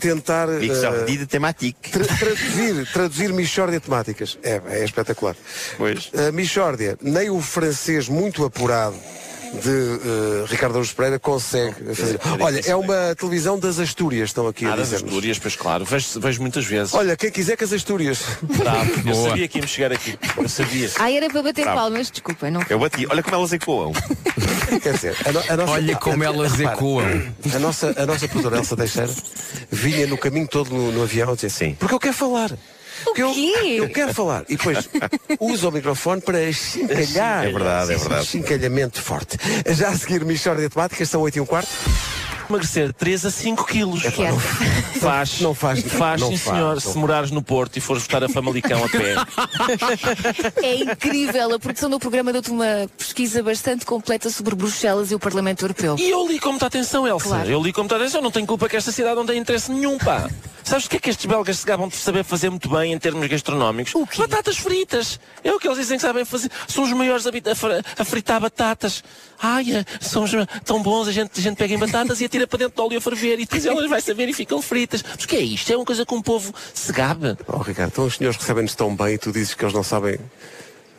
tentar eh, Mixordia de temática. tra- traduzir, traduzir Michórdia temáticas. É, é espetacular. Pois. A Michórdia, nem o francês muito apurado de eh, Ricardo Araújo Pereira consegue fazer. Olha, é uma televisão das Astúrias, estão aqui a Ah, das dizer Astúrias, pois claro. Vejo, vejo muitas vezes. Olha, quem quiser que as Astúrias. Tá, eu Boa. sabia que íamos chegar aqui. Eu sabia. Ah, era para bater Bravo. palmas, desculpa, não. Eu bati. Olha como elas ecoam. Quer dizer, a, no- a nossa, Olha como elas Repara, ecoam. A nossa, a nossa produtora Elsa Teixeira vinha no caminho todo no, no avião a dizer Sim. porque eu quero falar. Porque eu, quê? eu quero falar. E depois usa o microfone para chincalhar. É verdade, é verdade. Chincalhamento forte. Já a seguir, Michórdia Temáticas, são 8 e um quarto. Emagrecer 3 a 5 quilos. Quero. Faz, Não faz, faz, não sim faz, senhor. não Se morares no Porto e fores votar a Famalicão a pé. É incrível. A produção do programa deu-te uma pesquisa bastante completa sobre Bruxelas e o Parlamento Europeu. E eu li com muita atenção, Elsa. Claro. Eu li com muita atenção. Não tenho culpa que esta cidade não tenha interesse nenhum, pá. Sabes o que é que estes belgas se gabam de saber fazer muito bem em termos gastronómicos? O quê? Batatas fritas. É o que eles dizem que sabem fazer. São os maiores a, a fr- a fritar batatas. Ai, é, são tão bons, a gente, a gente pega em batatas e atira para dentro de óleo a ferver e depois elas vai saber e ficam fritas. Mas o que é isto? É uma coisa que um povo se gabe. Oh, Ricardo, então os senhores recebem-nos tão bem e tu dizes que eles não sabem.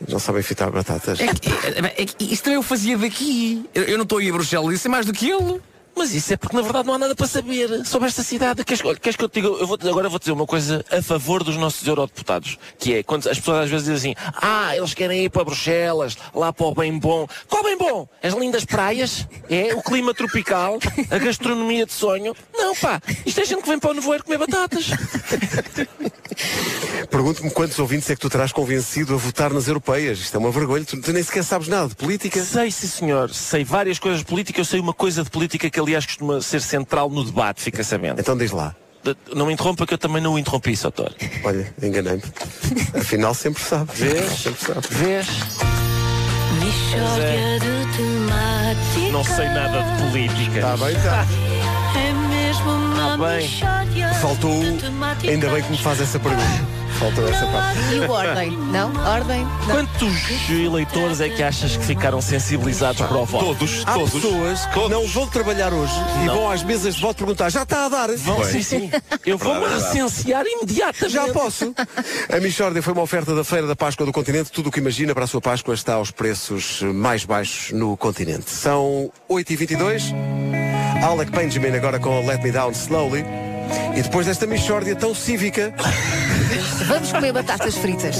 Não sabem fritar batatas. É que, é, é que isto também eu fazia daqui. Eu, eu não estou aí a Bruxelas, isso é mais do que ele. Mas isso é porque na verdade não há nada para saber sobre esta cidade. Queres, queres que eu te diga? Eu vou, agora vou dizer uma coisa a favor dos nossos eurodeputados, que é quando as pessoas às vezes dizem assim, ah, eles querem ir para Bruxelas, lá para o bem bom. Qual bem bom? As lindas praias? É? O clima tropical? A gastronomia de sonho? Não, pá, isto é gente que vem para o nevoeiro comer batatas. Pergunto-me quantos ouvintes é que tu terás convencido a votar nas europeias. Isto é uma vergonha. Tu, tu nem sequer sabes nada de política. Sei, sim senhor, sei várias coisas de política, eu sei uma coisa de política que aliás costuma ser central no debate, fica sabendo. Então diz lá. Não me interrompa que eu também não o interrompi, Soutor. Olha, enganei-me. Afinal, sempre sabe. Vês? Sempre sabe. Vês? Temáticas. Não sei nada de política. Está bem, está. É mesmo uma Tá bem. Faltou um. Ainda bem que me faz essa pergunta. Faltou essa parte. E o Ordem? Não? Ordem? Não. Quantos eleitores é que achas que ficaram sensibilizados para o voto? Todos, Há todos. pessoas que não vão trabalhar hoje e vão às mesas de voto perguntar: já está a dar? Vão, sim, sim. Eu vou-me Verdade, verdade. recensear imediatamente. Já posso. A Michórdia foi uma oferta da Feira da Páscoa do Continente. Tudo o que imagina para a sua Páscoa está aos preços mais baixos no continente. São 8h22. Alec Benjamin agora com Let Me Down Slowly. E depois desta Michórdia tão cívica, Vamos comer batatas fritas.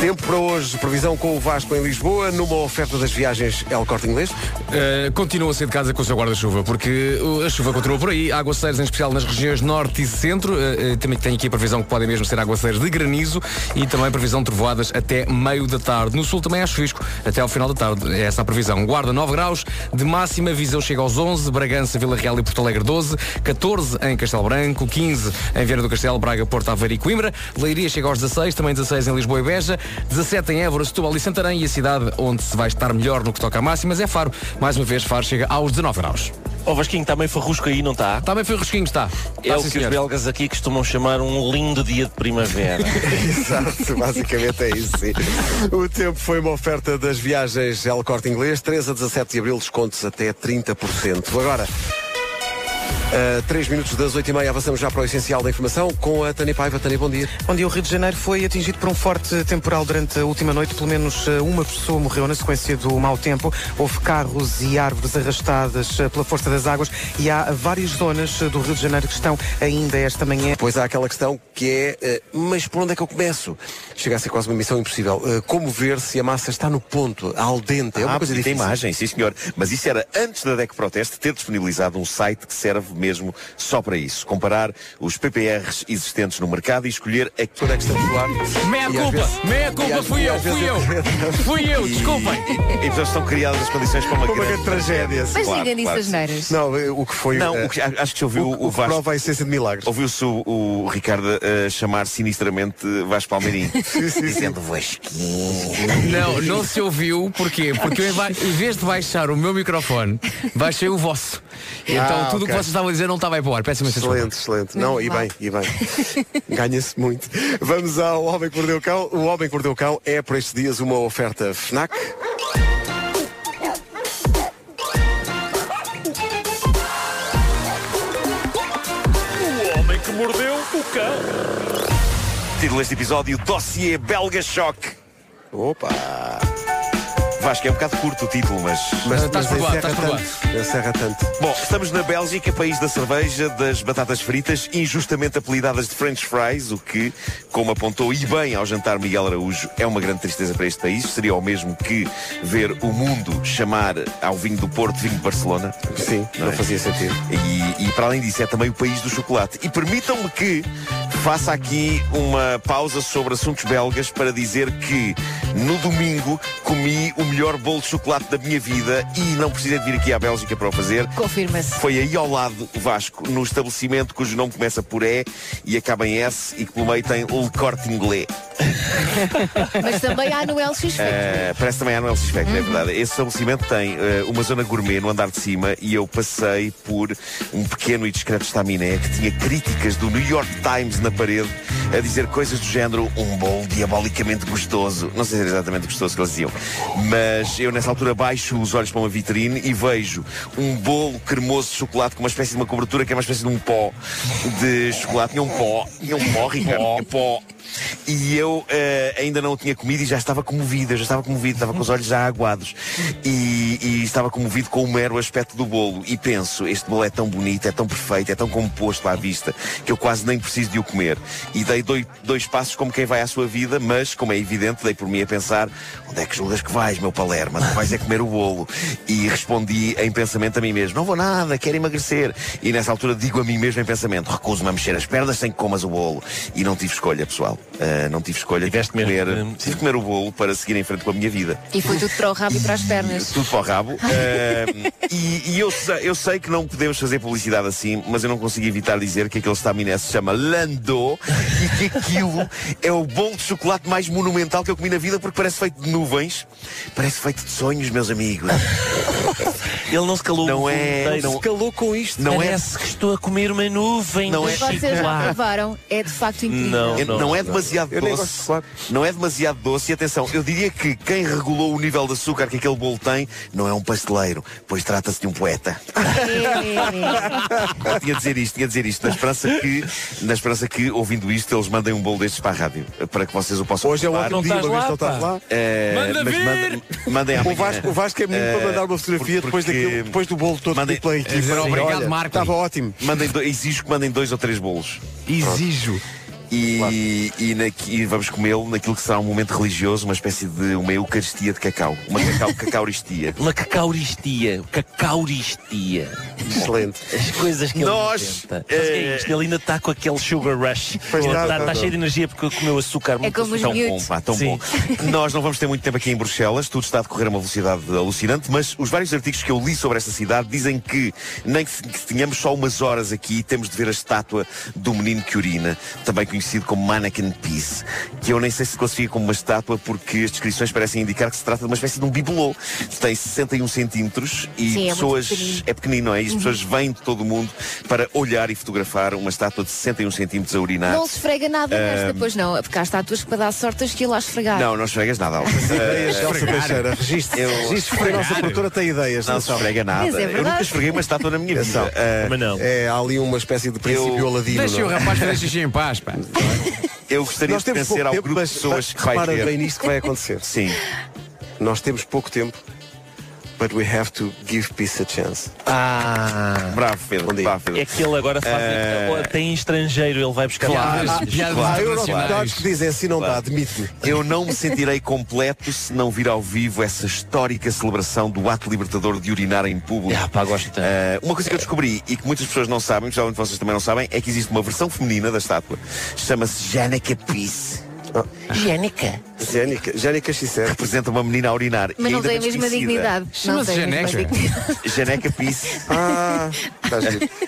Tempo para hoje, previsão com o Vasco em Lisboa, numa oferta das viagens El Corte Inglês. Uh, continua a sair de casa com o seu guarda-chuva, porque a chuva continua por aí. Aguaceiros, em especial nas regiões norte e centro. Uh, também tem aqui a previsão que podem mesmo ser aguaceiros de granizo e também previsão de trovoadas até meio da tarde. No sul também há chuvisco, até ao final da tarde. É essa a previsão. Guarda 9 graus, de máxima Viseu chega aos 11, Bragança, Vila Real e Porto Alegre 12, 14 em Castelo Branco, 15 em Viana do Castelo, Braga, Porto Aveiro e Coimbra. Leiria chega aos 16, também 16 em Lisboa e Beja, 17 em Évora, Setúbal e Santarém e a cidade onde se vai estar melhor no que toca a máximas é Faro. Mais uma vez, Faro chega aos 19 graus. Ó Vasquinho, está meio farrusco aí, não está? Está bem foi risquinho, está. É Está, o sim, que os senhor. belgas aqui costumam chamar um lindo dia de primavera. Exato, basicamente é isso. Sim. O tempo foi uma oferta das viagens El Corte Inglês, 13 a 17 de abril, descontos até 30%. Agora, a 3 minutos das 8h30, avançamos já para o essencial da informação com a Tânia Paiva. Tânia, bom dia. Bom dia, o Rio de Janeiro foi atingido por um forte temporal durante a última noite. Pelo menos eh, uma pessoa morreu na sequência do mau tempo. Houve carros e árvores arrastadas eh, pela força das águas e há várias zonas eh, do Rio de Janeiro que estão ainda esta manhã. Pois há aquela questão que é, eh, mas por onde é que eu começo? Chega a ser quase uma missão impossível. Eh, como ver se a massa está no ponto, al dente? É uma ah, coisa difícil. imagem, sim senhor. Mas isso era antes da DEC Proteste ter disponibilizado um site que serve mesmo só para isso. Comparar os PPRs existentes no mercado e escolher a Onde é que estamos lá? Meia E culpa, vezes- meia culpa, fui eu, fui eu. Fui eu, desculpem. E, e estão criadas as condições para uma, Uma grande grande tragédia. Mas Claro, diga nisso claro. as neiras. Não, eh, o que foi. Não, eh, o que- acho que se ouviu o, o, o que Vasco. prova a essência de milagres. Ouviu-se o, o Ricardo a chamar sinistramente Vasco Palmeirinho. dizendo Vasquinho. Não, não se ouviu, porquê? Porque eu, em vez de baixar o meu microfone, baixei o vosso. Então Ah, tudo o ok. que vocês estavam a dizer não estava aí para o ar. Peço imensa. Excelente, excelente. Não, e bem, e bem. Ganha-se muito. Vamos ao Homem que Mordeu o Cão. O Homem que Mordeu o Cão é, por estes dias, uma oferta FNAC. o homem que mordeu o cão. Título deste episódio, Dossiê Belga Choque. Opa! Vasco, é um bocado curto o título, mas... Mas, Estás mas perdoado, encerra estás tanto. Encerra tanto. Bom, estamos na Bélgica, país da cerveja, das batatas fritas, injustamente apelidadas de French fries, o que, como apontou e bem ao jantar Miguel Araújo, é uma grande tristeza para este país. Seria o mesmo que ver o mundo chamar ao vinho do Porto vinho de Barcelona. Sim, não é? fazia sentido. E, e para além disso, é também o país do chocolate. E permitam-me que Faça aqui uma pausa sobre assuntos belgas para dizer que no domingo comi o melhor bolo de chocolate da minha vida e não precisei de vir aqui à Bélgica para o fazer. Confirma-se. Foi aí ao lado, Vasco, no estabelecimento cujo nome começa por E e acaba em S e que pelo meio tem Le Corte Inglés. Mas também há no LX Factory. Uh, parece também há no LX Factory, é verdade. Esse estabelecimento tem uh, uma zona gourmet no andar de cima e eu passei por um pequeno e discreto estaminé que tinha críticas do New York Times na parede a dizer coisas do género um bolo diabolicamente gostoso. Não sei se era exatamente gostoso que eles diziam, mas eu nessa altura baixo os olhos para uma vitrine e vejo um bolo cremoso de chocolate com uma espécie de uma cobertura que é uma espécie de um pó de chocolate. Tinha um pó, tinha um pó, Ricardo, pó. E eu eh, ainda não tinha comido e já estava comovido, eu já estava comovido, estava com os olhos já aguados. E, e estava comovido com o mero aspecto do bolo. E penso, este bolo é tão bonito, é tão perfeito, é tão composto à vista, que eu quase nem preciso de o comer. E dei dois, dois passos como quem vai à sua vida, mas, como é evidente, dei por mim a pensar, onde é que julgas que vais, meu palerma? Tu vais é comer o bolo. E respondi em pensamento a mim mesmo, não vou nada, quero emagrecer. E nessa altura digo a mim mesmo em pensamento, recuso-me a mexer as pernas sem que comas o bolo. E não tive escolha, pessoal. Uh, não tive escolha. Tive de comer, mesmo. tive de comer o bolo para seguir em frente com a minha vida. E foi tudo para o rabo e para as pernas. Tudo para o rabo. Uh, e e eu, sei, eu sei que não podemos fazer publicidade assim, mas eu não consigo evitar dizer que aquele estaminé se chama Landau e que aquilo é o bolo de chocolate mais monumental que eu comi na vida porque parece feito de nuvens. Parece feito de sonhos, meus amigos. Ele não se calou Não é- não- Se calou com isto. Não é, Parece que estou a comer uma nuvem Não é- Vocês já provaram, é de facto incrível. Não. é- não é demasiado Eu nem gosto doce. chocolate. Não é demasiado doce. E atenção, eu diria que quem regulou o nível de açúcar que aquele bolo tem não é um pasteleiro, pois trata-se de um poeta. É, tinha de dizer isto, tinha de dizer isto, na esperança que, na esperança que, ouvindo isto, eles mandem um bolo destes para a rádio, para que vocês o possam Hoje é o provar. outro Não dia, uma vez não estás pá. lá. Eh, Manda mas vir! mandem, mandem O amanhã. Vasco, o Vasco é menino para Eh, mandar uma fotografia depois, daquilo, depois do bolo todo Mandem- pela equipa. Assim, obrigado, Marco. Estava ótimo. Mandem exijo que mandem dois ou três bolos. Exijo. E, e, na- e vamos comê-lo naquilo que será um momento religioso, uma espécie de uma eucaristia de cacau. Uma cacau, cacauristia. Uma cacauristia. Cacauristia. Excelente. As coisas que Nós, ele inventa. É eh, isto? Ele ainda está com aquele sugar rush. Está está, está está. cheio de energia porque comeu açúcar muito como os. Tão bom, pá, tão Sim. bom. Nós não vamos ter muito tempo aqui em Bruxelas, tudo está a decorrer a uma velocidade alucinante, mas os vários artigos que eu li sobre esta cidade dizem que, nem que, que tenhamos só umas horas aqui, temos de ver a estátua do menino que urina, também conhecido como Mannequin Peace, que eu nem sei se classifica como uma estátua porque as descrições parecem indicar que se trata de uma espécie de um bibelô. Tem 61 centímetros e Sim, é pessoas. pequenino. É pequenino, não é? E as pessoas vêm de todo o mundo para olhar e fotografar uma estátua de 61 centímetros a urinar. Não se esfrega nada nesta, pois não. É porque há estátuas que para dar sorte tens que ir lá esfregar. Não, não esfregas nada, Alves. Ideias, Eh, Elsa Teixeira. Eu- a nossa produtora tem ideias. Não se atenção. esfrega nada. É eu nunca esfreguei uma estátua na minha vida. Ah, Mas não. É, há ali uma espécie de princípio Eu- aladino. Deixa não o é? rapaz fazer xixi em paz, pá. eu gostaria Nós de temos pertencer pouco ao tempo, grupo mas de pessoas que vai repara ver. bem nisto que vai acontecer. Sim. Nós temos pouco tempo, but we have to give peace a chance. Ah. Bravo, Pedro. Bom dia. Bravo, Pedro. É que ele agora faz. Eh, Até em estrangeiro ele vai buscar Claro. Piadas Há internacionais. eurodeputados que dizem assim não dá, Claro. admite-me. Eu não me sentirei completo se não vir ao vivo essa histórica celebração do ato libertador de urinar em público. Ah, pá, gosto tanto. Ah, uma coisa que eu descobri e que muitas pessoas não sabem, provavelmente vocês também não sabem, é que existe uma versão feminina da estátua. Chama-se Janica Peace. Higiênica. Jénica, Jénica Xicé. Representa uma menina a urinar. Mas e não tem a mesma dignidade. Não Chama-se tem a mesma Janeca. dignidade. Janeca Peace. Ah, está giro.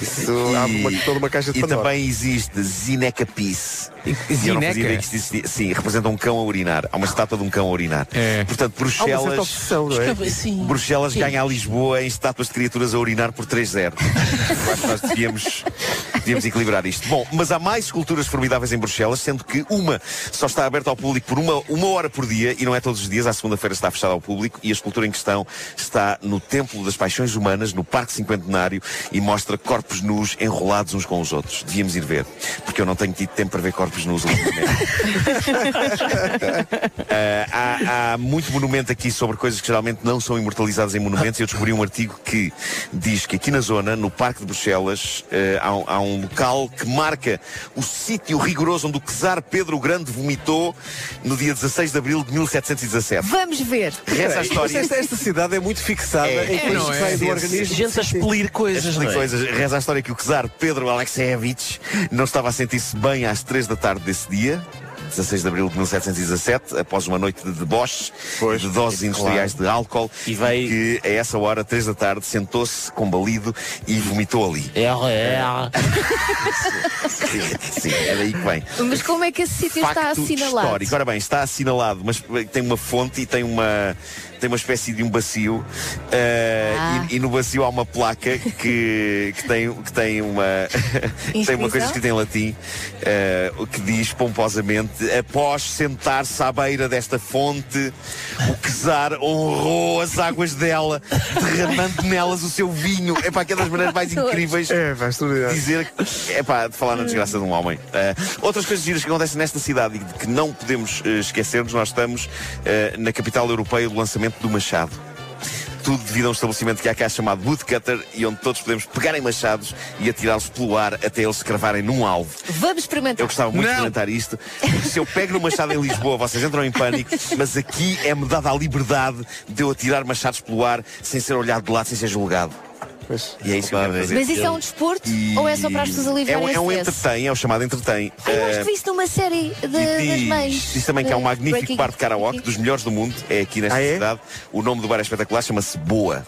Isso abre uma, toda uma caixa de E Pandora. também existe Zineca Peace. E eu não fazia ideia que isto existia. Sim, representa um cão a urinar. Há uma estátua de um cão a urinar. É. Portanto, Bruxelas. obsessão, não é? Sim. Bruxelas ganha a Lisboa em estátuas de criaturas a urinar por 3-0. Eu acho que nós devíamos, devíamos equilibrar isto. Bom, mas há mais esculturas formidáveis em Bruxelas, sendo que uma só está aberta ao público por uma, uma hora por dia e não é todos os dias. À segunda-feira está fechada ao público e a escultura em questão está no Templo das Paixões Humanas, no Parque Cinquentenário, e mostra corpos nus enrolados uns com os outros. Devíamos ir ver, porque eu não tenho tido tempo para ver corpos tipos nos últimos Ah, há, há muito monumento aqui sobre coisas que geralmente não são imortalizadas em monumentos. Eu descobri um artigo que diz que aqui na zona, no Parque de Bruxelas, eh, há, um- há um local que marca o sítio rigoroso onde o czar Pedro o Grande vomitou no dia 16 de abril de 1717. Vamos ver. Reza a história. esta, esta cidade é muito fixada É, em é, coisas que é? saem do organismo. Gente a expelir coisas, é? coisas. Reza a história que o czar Pedro Alexeyevich não estava a sentir-se bem às 3 da tarde desse dia. 16 de abril de 1717, após uma noite de deboches, Pois, de doses industriais de álcool, E vai- que a essa hora, 3 da tarde, sentou-se combalido e vomitou ali. É, é. Sim, sim, é daí que vem. Mas como é que esse sítio está Facto assinalado? histórico. Ora bem, está assinalado, mas tem uma fonte e tem uma, tem uma espécie de um bacio. eh, Ah. e, e no bacio há uma placa que, que, tem, que tem uma tem uma coisa escrita em latim o que diz pomposamente após sentar-se à beira desta fonte o czar honrou as águas dela derramando nelas o seu vinho é para aquelas maneiras mais incríveis É, dizer que é de falar na desgraça de um homem. Eh, outras coisas giras que acontecem nesta cidade e que não podemos esquecer-nos, nós estamos na capital europeia do lançamento do Machado. Tudo devido a um estabelecimento que há cá chamado Woodcutter e onde todos podemos pegar em machados e atirá-los pelo ar até eles se cravarem num alvo. Vamos experimentar. Eu gostava muito de experimentar isto. porque Se eu pego no machado em Lisboa, vocês entram em pânico, mas aqui é-me dada a liberdade de eu atirar machados pelo ar sem ser olhado de lado, sem ser julgado. Pois. E é isso que eu quero fazer. Mas isso é um desporto E- ou é só para as pessoas é aliviarem um, é um entretém, é o chamado entretém. Ai, eu Eh, acho que vi isso numa série de, e das diz, mães. diz também que há um magnífico Breaking bar de karaoke, dos melhores do mundo, é aqui nesta Ah, é? cidade. O nome do bar é espetacular, chama-se Boa.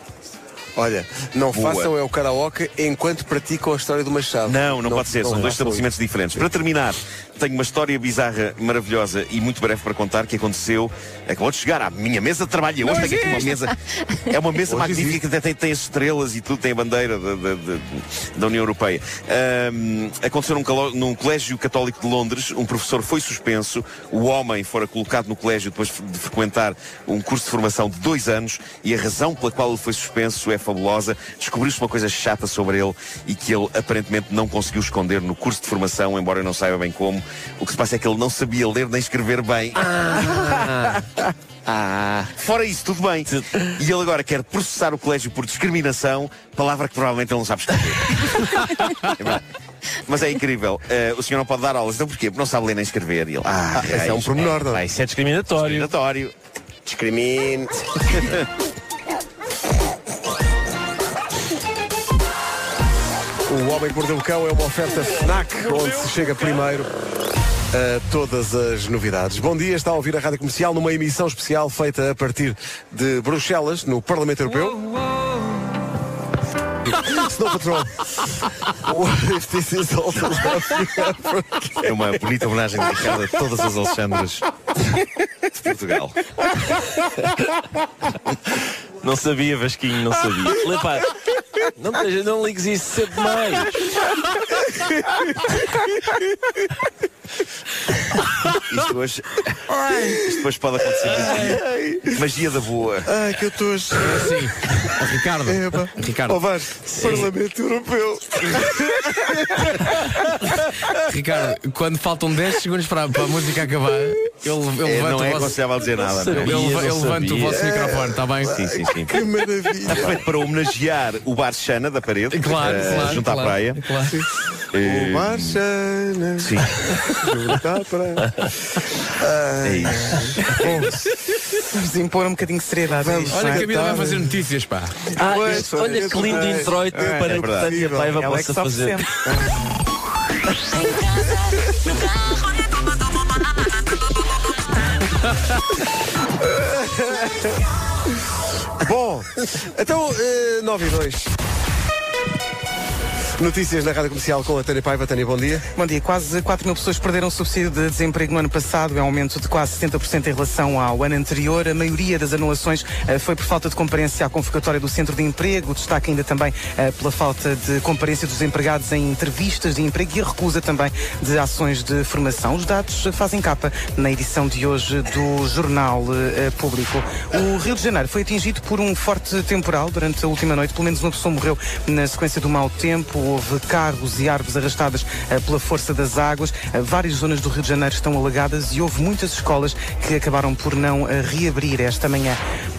Olha, não Boa. façam é o karaoke enquanto praticam a história do Machado. Não, não, pode ser, são dois estabelecimentos diferentes. Para terminar, tenho uma história bizarra, maravilhosa e muito breve para contar que aconteceu. Acabou de chegar à minha mesa de trabalho. Hoje tenho aqui uma mesa. É uma mesa Hoje magnífica que tem, tem as estrelas e tudo, tem a bandeira da, da- da- da União Europeia. Ahm, aconteceu num, calo- num colégio católico de Londres, um professor foi suspenso, o homem fora colocado no colégio depois de frequentar um curso de formação de dois anos e a razão pela qual ele foi suspenso é fabulosa. Descobriu-se uma coisa chata sobre ele e que ele aparentemente não conseguiu esconder no curso de formação, embora eu não saiba bem como. O que se passa é que ele não sabia ler nem escrever bem. Ah. Fora isso, tudo bem. E ele agora quer processar o colégio por discriminação, palavra que provavelmente ele não sabe escrever. É. Mas é incrível. Eh, o senhor não pode dar aulas. Então porquê? Porque não sabe ler nem escrever. E ele, ah, Esse é um pormenor, não é? Ah, isso é discriminatório. discriminatório. Discrimine. O Homem que Mordeu o Cão é uma oferta FNAC, onde se chega primeiro a todas as novidades. Bom dia, está a ouvir a Rádio Comercial numa emissão especial feita a partir de Bruxelas, no Parlamento Europeu. Snow Patrol. What if this is all the love you É uma bonita homenagem dedicada a todas as Alexandras de Portugal. Não sabia, Vasquinho, não sabia. Lepá, não, não ligues isso cedo demais. Isto hoje. Isto depois pode acontecer. Magia da boa. Ai, que eu estou a chorar. Sim. Ó, Ricardo. Eba. Ricardo. Oh, Vasco, Parlamento Europeu. Ricardo, quando faltam 10 segundos para, para a música acabar, ele, ele É, levanta não é o vosso, aconselhável dizer nada. não é? Sabias, eu levanta o vosso microfone, está bem? Sim, sim, sim. Que maravilha. Feito para homenagear o bar Xana da parede, Claro, eh, claro. junto à claro, praia. Claro. Eh, O Marchana. Sim, Junto à praia. É isso. Vamos impor um bocadinho de seriedade. isto, Olha que é? a vida vai fazer notícias, pá. Ah, Pois, isto- olha que lindo isso, introito é, para é que verdade. Tânia Paiva Ela é que possa sabe fazer. sempre. Bom, então, eh, 9 e 2. Notícias na Rádio Comercial com a Tânia Paiva. Tânia, bom dia. Bom dia. Quase 4 mil pessoas perderam o subsídio de desemprego no ano passado. É um aumento de quase 70% em relação ao ano anterior. A maioria das anulações eh, foi por falta de comparência à convocatória do Centro de Emprego. Destaque ainda também eh, pela falta de comparência dos empregados em entrevistas de emprego e a recusa também de ações de formação. Os dados fazem capa na edição de hoje do Jornal eh, Público. O Rio de Janeiro foi atingido por um forte temporal durante a última noite. Pelo menos uma pessoa morreu na sequência do mau tempo. Houve carros e árvores arrastadas eh, pela força das águas. Eh, Várias zonas do Rio de Janeiro estão alagadas e houve muitas escolas que acabaram por não eh, reabrir esta manhã.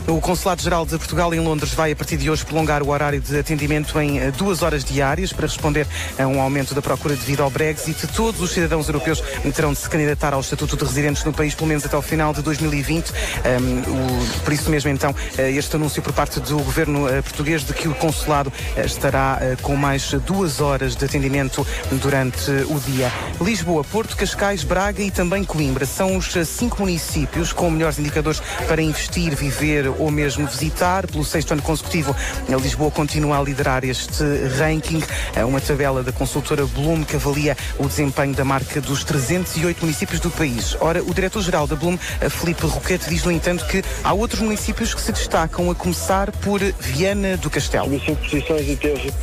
O Consulado-Geral de Portugal em Londres vai, a partir de hoje, prolongar o horário de atendimento em duas horas diárias para responder a um aumento da procura devido ao Brexit. Todos os cidadãos europeus terão de se candidatar ao Estatuto de Residentes no país, pelo menos até ao final de 2020. Um, o- por isso mesmo, então, este anúncio por parte do governo português de que o consulado estará com mais duas horas de atendimento durante o dia. Lisboa, Porto, Cascais, Braga e também Coimbra são os cinco municípios com melhores indicadores para investir, viver ou mesmo visitar. Pelo sexto ano consecutivo, a Lisboa continua a liderar este ranking. É uma tabela da consultora Bloom que avalia o desempenho da marca dos 308 municípios do país. Ora, o diretor-geral da Bloom, Felipe Roquete, diz, no entanto, que há outros municípios que se destacam, a começar por Viana do Castelo. Cinco posições e teve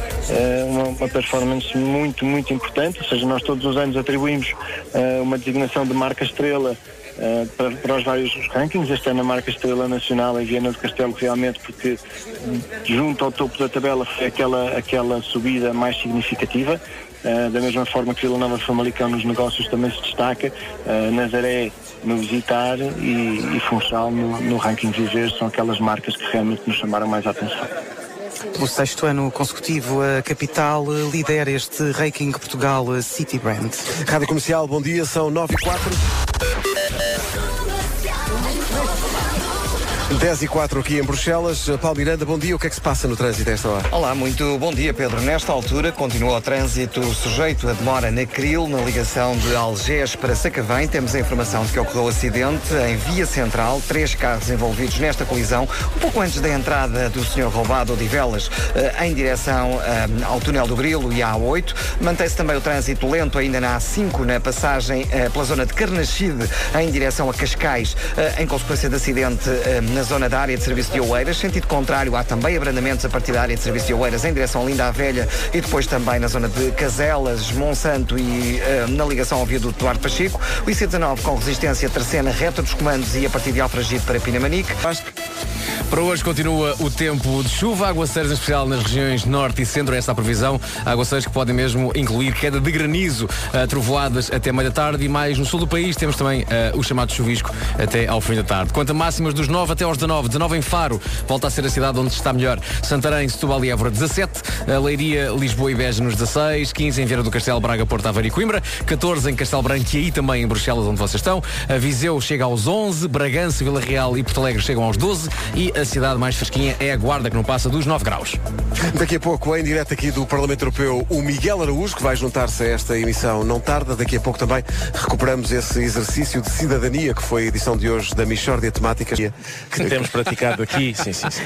uma, uma performance muito, muito importante. Ou seja, nós todos os anos atribuímos eh, uma designação de marca estrela eh, para, para os vários rankings. Este ano a marca estrela nacional em Viana do Castelo, realmente, porque hum, junto ao topo da tabela foi aquela, aquela subida mais significativa. Uh, da mesma forma que Vila Nova Famalicão nos negócios também se destaca, uh, Nazaré no visitar e, e Funchal no, no ranking viver são aquelas marcas que realmente nos chamaram mais a atenção. Pelo sexto ano consecutivo, a capital lidera este ranking Portugal City Brand. Rádio Comercial, bom dia, são 9 e 4. 10 e 4 aqui em Bruxelas. Paulo Miranda, bom dia. O que é que se passa no trânsito a esta hora? Olá, muito bom dia, Pedro. Nesta altura, continua o trânsito sujeito a demora na Cril, na ligação de Algés para Sacavém. Temos a informação de que ocorreu acidente em via central, três carros envolvidos nesta colisão, um pouco antes da entrada do senhor roubado de Velas, em direção eh, ao túnel do Grilo e à A8. Mantém-se também o trânsito lento ainda na A5, na passagem eh, pela zona de Carnaxide, em direção a Cascais, eh, em consequência de acidente eh, na zona da área de serviço de Oeiras. Sentido contrário, há também abrandamentos a partir da área de serviço de Oeiras em direção Linda a Velha e depois também na zona de Caselas, Monsanto e eh, na ligação ao viaduto Duarte Pacheco. O IC19 com resistência terceira reta dos comandos e a partir de Alfragide para Pinamanique. Para hoje continua o tempo de chuva, aguaceiros em especial nas regiões norte e centro, essa é a previsão. Aguaceiros que podem mesmo incluir queda de granizo, eh, trovoadas até meia da tarde e mais no sul do país temos também eh, o chamado chuvisco até ao fim da tarde. Quanto a máximas dos 9 até aos 19, 19 em Faro, volta a ser a cidade onde está melhor. Santarém, Setúbal e Évora 17, a Leiria, Lisboa e Beja nos 16, 15 em Vieira do Castelo, Braga, Porto Aveiro e Coimbra, 14 em Castelo Branco e aí também em Bruxelas onde vocês estão. A Viseu chega aos 11, Bragança, Vila Real e Porto Alegre chegam aos 12 e a cidade mais fresquinha é a Guarda que não passa dos 9 graus. Daqui a pouco, em direto aqui do Parlamento Europeu, o Miguel Araújo, que vai juntar-se a esta emissão não tarda. Daqui a pouco também recuperamos esse exercício de cidadania que foi a edição de hoje da Michórdia Temática. Temos praticado aqui, sim, sim, sim.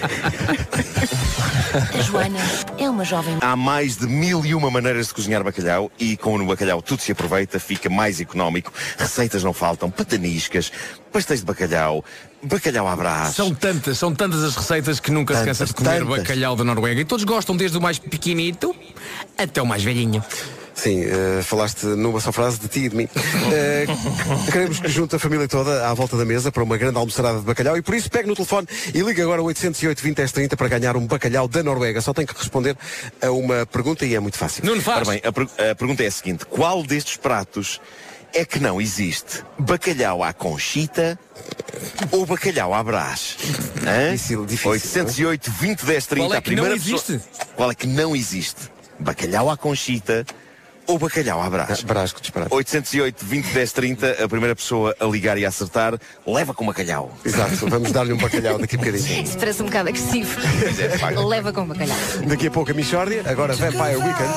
A Joana é uma jovem. Há mais de mil e uma maneiras de cozinhar bacalhau e como no bacalhau tudo se aproveita, fica mais económico. Receitas não faltam, pataniscas, pastéis de bacalhau, bacalhau à brás. São tantas, são tantas as receitas que nunca se Tantas, cansa de comer tantas. bacalhau da Noruega e todos gostam desde o mais pequenito até o mais velhinho. Sim, eh, falaste numa só frase de ti e de mim. Eh, queremos que junte a família toda à volta da mesa para uma grande almoçarada de bacalhau e por isso pegue no telefone e ligue agora 808 20 10 30 para ganhar um bacalhau da Noruega. Só tem que responder a uma pergunta e é muito fácil. Nuno faz. Ora bem, a, per- a pergunta é a seguinte: qual destes pratos é que não existe? Bacalhau à conchita ou bacalhau à brás? Hã? Difícil, difícil. 808 20 10 30 Qual é a que não primeira existe? pessoa- Qual é que não existe? Bacalhau à conchita ou bacalhau à brás? Brás, que disparate. 808 20 10 30 a primeira pessoa a ligar e a acertar leva com bacalhau. Exato, vamos dar-lhe um bacalhau daqui a bocadinho. Isso parece um bocado agressivo. É. Leva com bacalhau. Daqui a pouco a Michórdia, agora Vampire Weekend,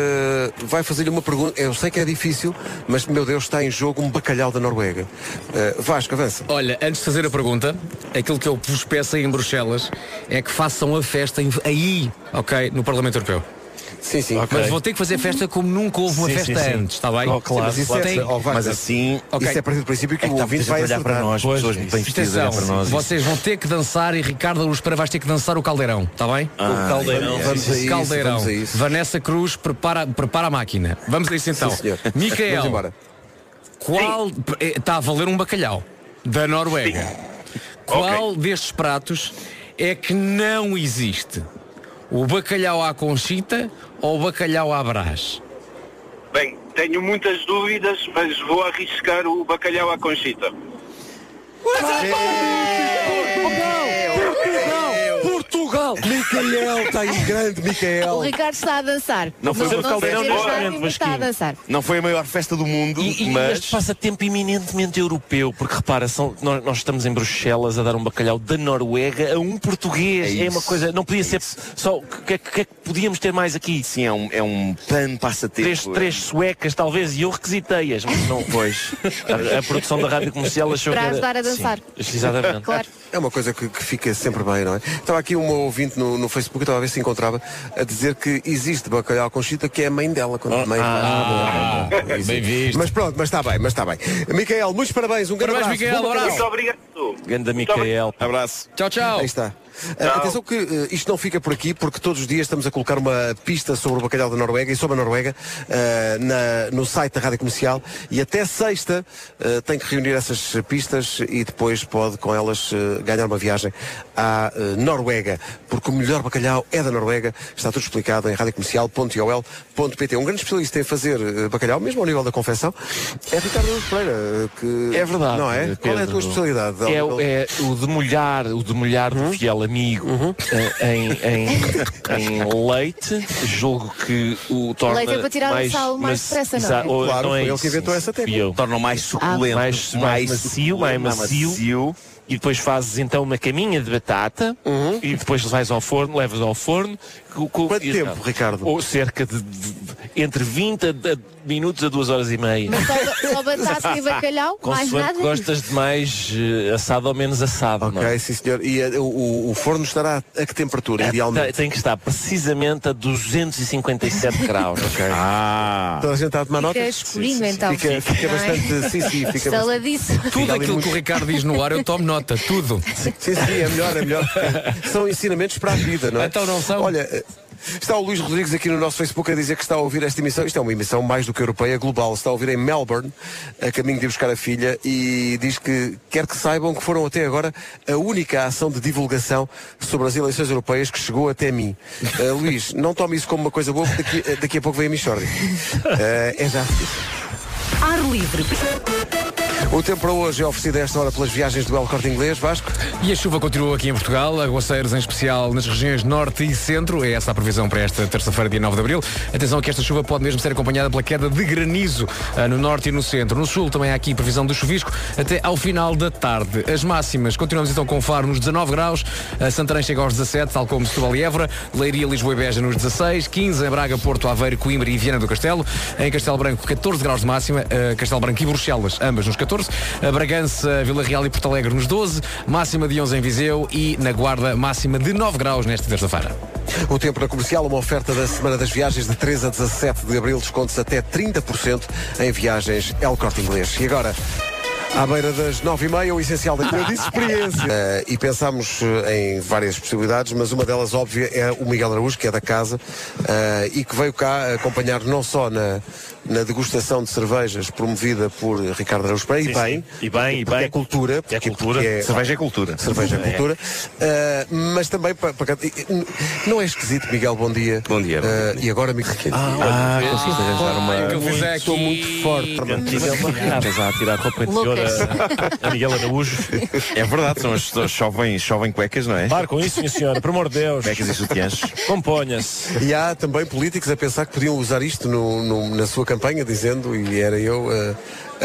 eh, vai fazer-lhe uma pergunta. Eu sei que é difícil, mas meu Deus, está em jogo um bacalhau da Noruega. Eh, Vasco, avança. Olha, antes de fazer a pergunta, aquilo que eu vos peço aí em Bruxelas é que façam a festa aí, ok, no Parlamento Europeu. Sim, sim. Mas vou ter que fazer festa como nunca houve uma Sim, festa sim, sim. antes, está bem? Oh, claro, mas isso claro. é, Tem- oh, Mas assim, Ok. isso é a partir do princípio que é o está ouvinte vai olhar para nós, Pois, pessoas bem vestidas para nós. vocês vão ter que dançar e Ricardo Luz para vais ter que dançar o caldeirão, está bem? o caldeirão. Vamos a isso, caldeirão. vamos a isso. Vanessa Cruz prepara, prepara a máquina. Vamos a isso então. Sim, Micael, qual eh, está a valer um bacalhau da Noruega? Qual destes pratos é que não existe? O bacalhau à conchita ou o bacalhau à brás? Bem, tenho muitas dúvidas, mas vou arriscar o bacalhau à conchita. Portugal! Micael, está aí grande, O Micael. Ricardo está a dançar. Não foi não, não o rádio, mas está a dançar. Não foi a maior festa do mundo, E, e mas. este passatempo eminentemente europeu, porque repara, são- nós, nós estamos em Bruxelas a dar um bacalhau da Noruega a um português. É É, uma coisa, não podia é ser isso. só. O que, é que- que é que podíamos ter mais aqui? Sim, é um, é um pan passatempo. Três, três suecas, talvez, e eu requisitei-as, mas não. Pois. A, a produção da rádio comercial achou Para que. ajudar Era... a dançar. Sim, exatamente. Claro. É uma coisa que, que fica sempre bem, não é? Estava aqui uma ouvinte no, no Facebook, estava a ver se encontrava, a dizer que existe bacalhau com chita que é a mãe dela. Quando a mãe Ah. Existe. bem visto. Mas pronto, mas está bem, mas está bem. Micael, muitos parabéns, um grande Parabéns, abraço. Micael, abraço. Muito obrigado. Ganda Micael. Abraço. Tchau, tchau. Aí está. Ah, atenção que eh, isto não fica por aqui, porque todos os dias estamos a colocar uma pista sobre o bacalhau da Noruega e sobre a Noruega ah, na- no site da Rádio Comercial e até sexta ah, tem que reunir essas pistas e depois pode com elas ganhar uma viagem à Noruega, porque o melhor bacalhau é da Noruega, está tudo explicado em radiocomercial.ol.pt. Um grande especialista em fazer bacalhau, mesmo ao nível da confecção, é Ricardo Pereira, que É verdade. Não é? Qual é a tua Pedro. especialidade? É, o- é o demolhar, o demolhar Uhum. do fiel amigo eh, em, em- em leite. Julgo que o torna Leite é para tirar o mais, sal mais depressa, não é? ou- Claro, não é foi ele que inventou essa técnica. Torna mais suculento. mais, mais macio, mais macio. E depois fazes então uma caminha de batata e depois vais ao forno, levas ao forno. Com- com-. Quanto tempo, Ricardo? Ou cerca de, de- entre 20 a, a minutos a 2 horas e meia. Mas só, só batata e bacalhau, mais Consoante nada. gostas de mais eh, assado ou menos assado. não é? Ok, sim senhor. E eh, o, o- forno estará a que temperatura, Tem, idealmente? tem que estar precisamente a 257 graus. Ah! Toda a gente está a tomar Fica nota? escurinho então. Fica, fica é? bastante. Sim, sim, fica bastante. Tudo aquilo que o Ricardo diz no ar, eu tomo nota. Tudo. Sim, sim, é melhor, é melhor. São ensinamentos para a vida, não é? Então não são? Olha. Eh, Está o Luís Rodrigues aqui no nosso Facebook a dizer que está a ouvir esta emissão. Isto é uma emissão mais do que europeia, global. Está a ouvir em Melbourne, a caminho de ir buscar a filha, e diz que quer que saibam que foram até agora a única ação de divulgação sobre as eleições europeias que chegou até mim. Eh, Luís, não tome isso como uma coisa boa, porque daqui, eh, daqui a pouco vem a Michordi. é já. Ar livre. O tempo para hoje é oferecido a esta hora pelas viagens do El Corte Inglês, Vasco. E a chuva continua aqui em Portugal, aguaceiros em especial nas regiões norte e centro. É essa a previsão para esta terça-feira, dia 9 de abril. Atenção que esta chuva pode mesmo ser acompanhada pela queda de granizo ah, no norte e no centro. No sul também há aqui previsão de chuvisco até ao final da tarde. As máximas, continuamos então com Faro nos 19 graus, a Santarém chega aos 17, tal como Setúbal e Évora, Leiria, Lisboa e Beja nos 16, 15 em Braga, Porto, Aveiro, Coimbra e Viana do Castelo, em Castelo Branco 14 graus de máxima, ah, Castelo Branco e Bruxelas, ambas nos 14, a Bragança, Vila Real e Porto Alegre nos 12, máxima de 11 em Viseu e na Guarda máxima de 9 graus nesta terça-feira. O tempo na comercial, uma oferta da Semana das Viagens de 3 a 17 de abril, descontos até 30% em viagens El Corte Inglês. E agora, à beira das 9h30, o essencial da eu disse experiência. Eh, e pensámos eh, em várias possibilidades, mas uma delas óbvia é o Miguel Araújo, que é da casa, eh, e que veio cá acompanhar não só na, na degustação de cervejas promovida por Ricardo Araújo Pereira, e bem, sim. E bem, e porque bem. é cultura, É porque- cultura. porque Cerveja é cultura. Cerveja é cultura. Uh, mas também para, para- Não é esquisito, Miguel, bom dia. Bom dia, bom Uh, e agora, Miguel. Ah, conseguiste arranjar uma. que eu fiz aqui. Estou muito forte. Estás a tirar roupa interior. A, a Miguel Araújo. É verdade, são as as chovem, chovem cuecas, não é? Para com isso, minha senhora, por amor de Deus. Cuecas e sutiãs. Componha-se. E há também políticos a pensar que podiam usar isto no- no- na sua campanha, dizendo, e era eu uh,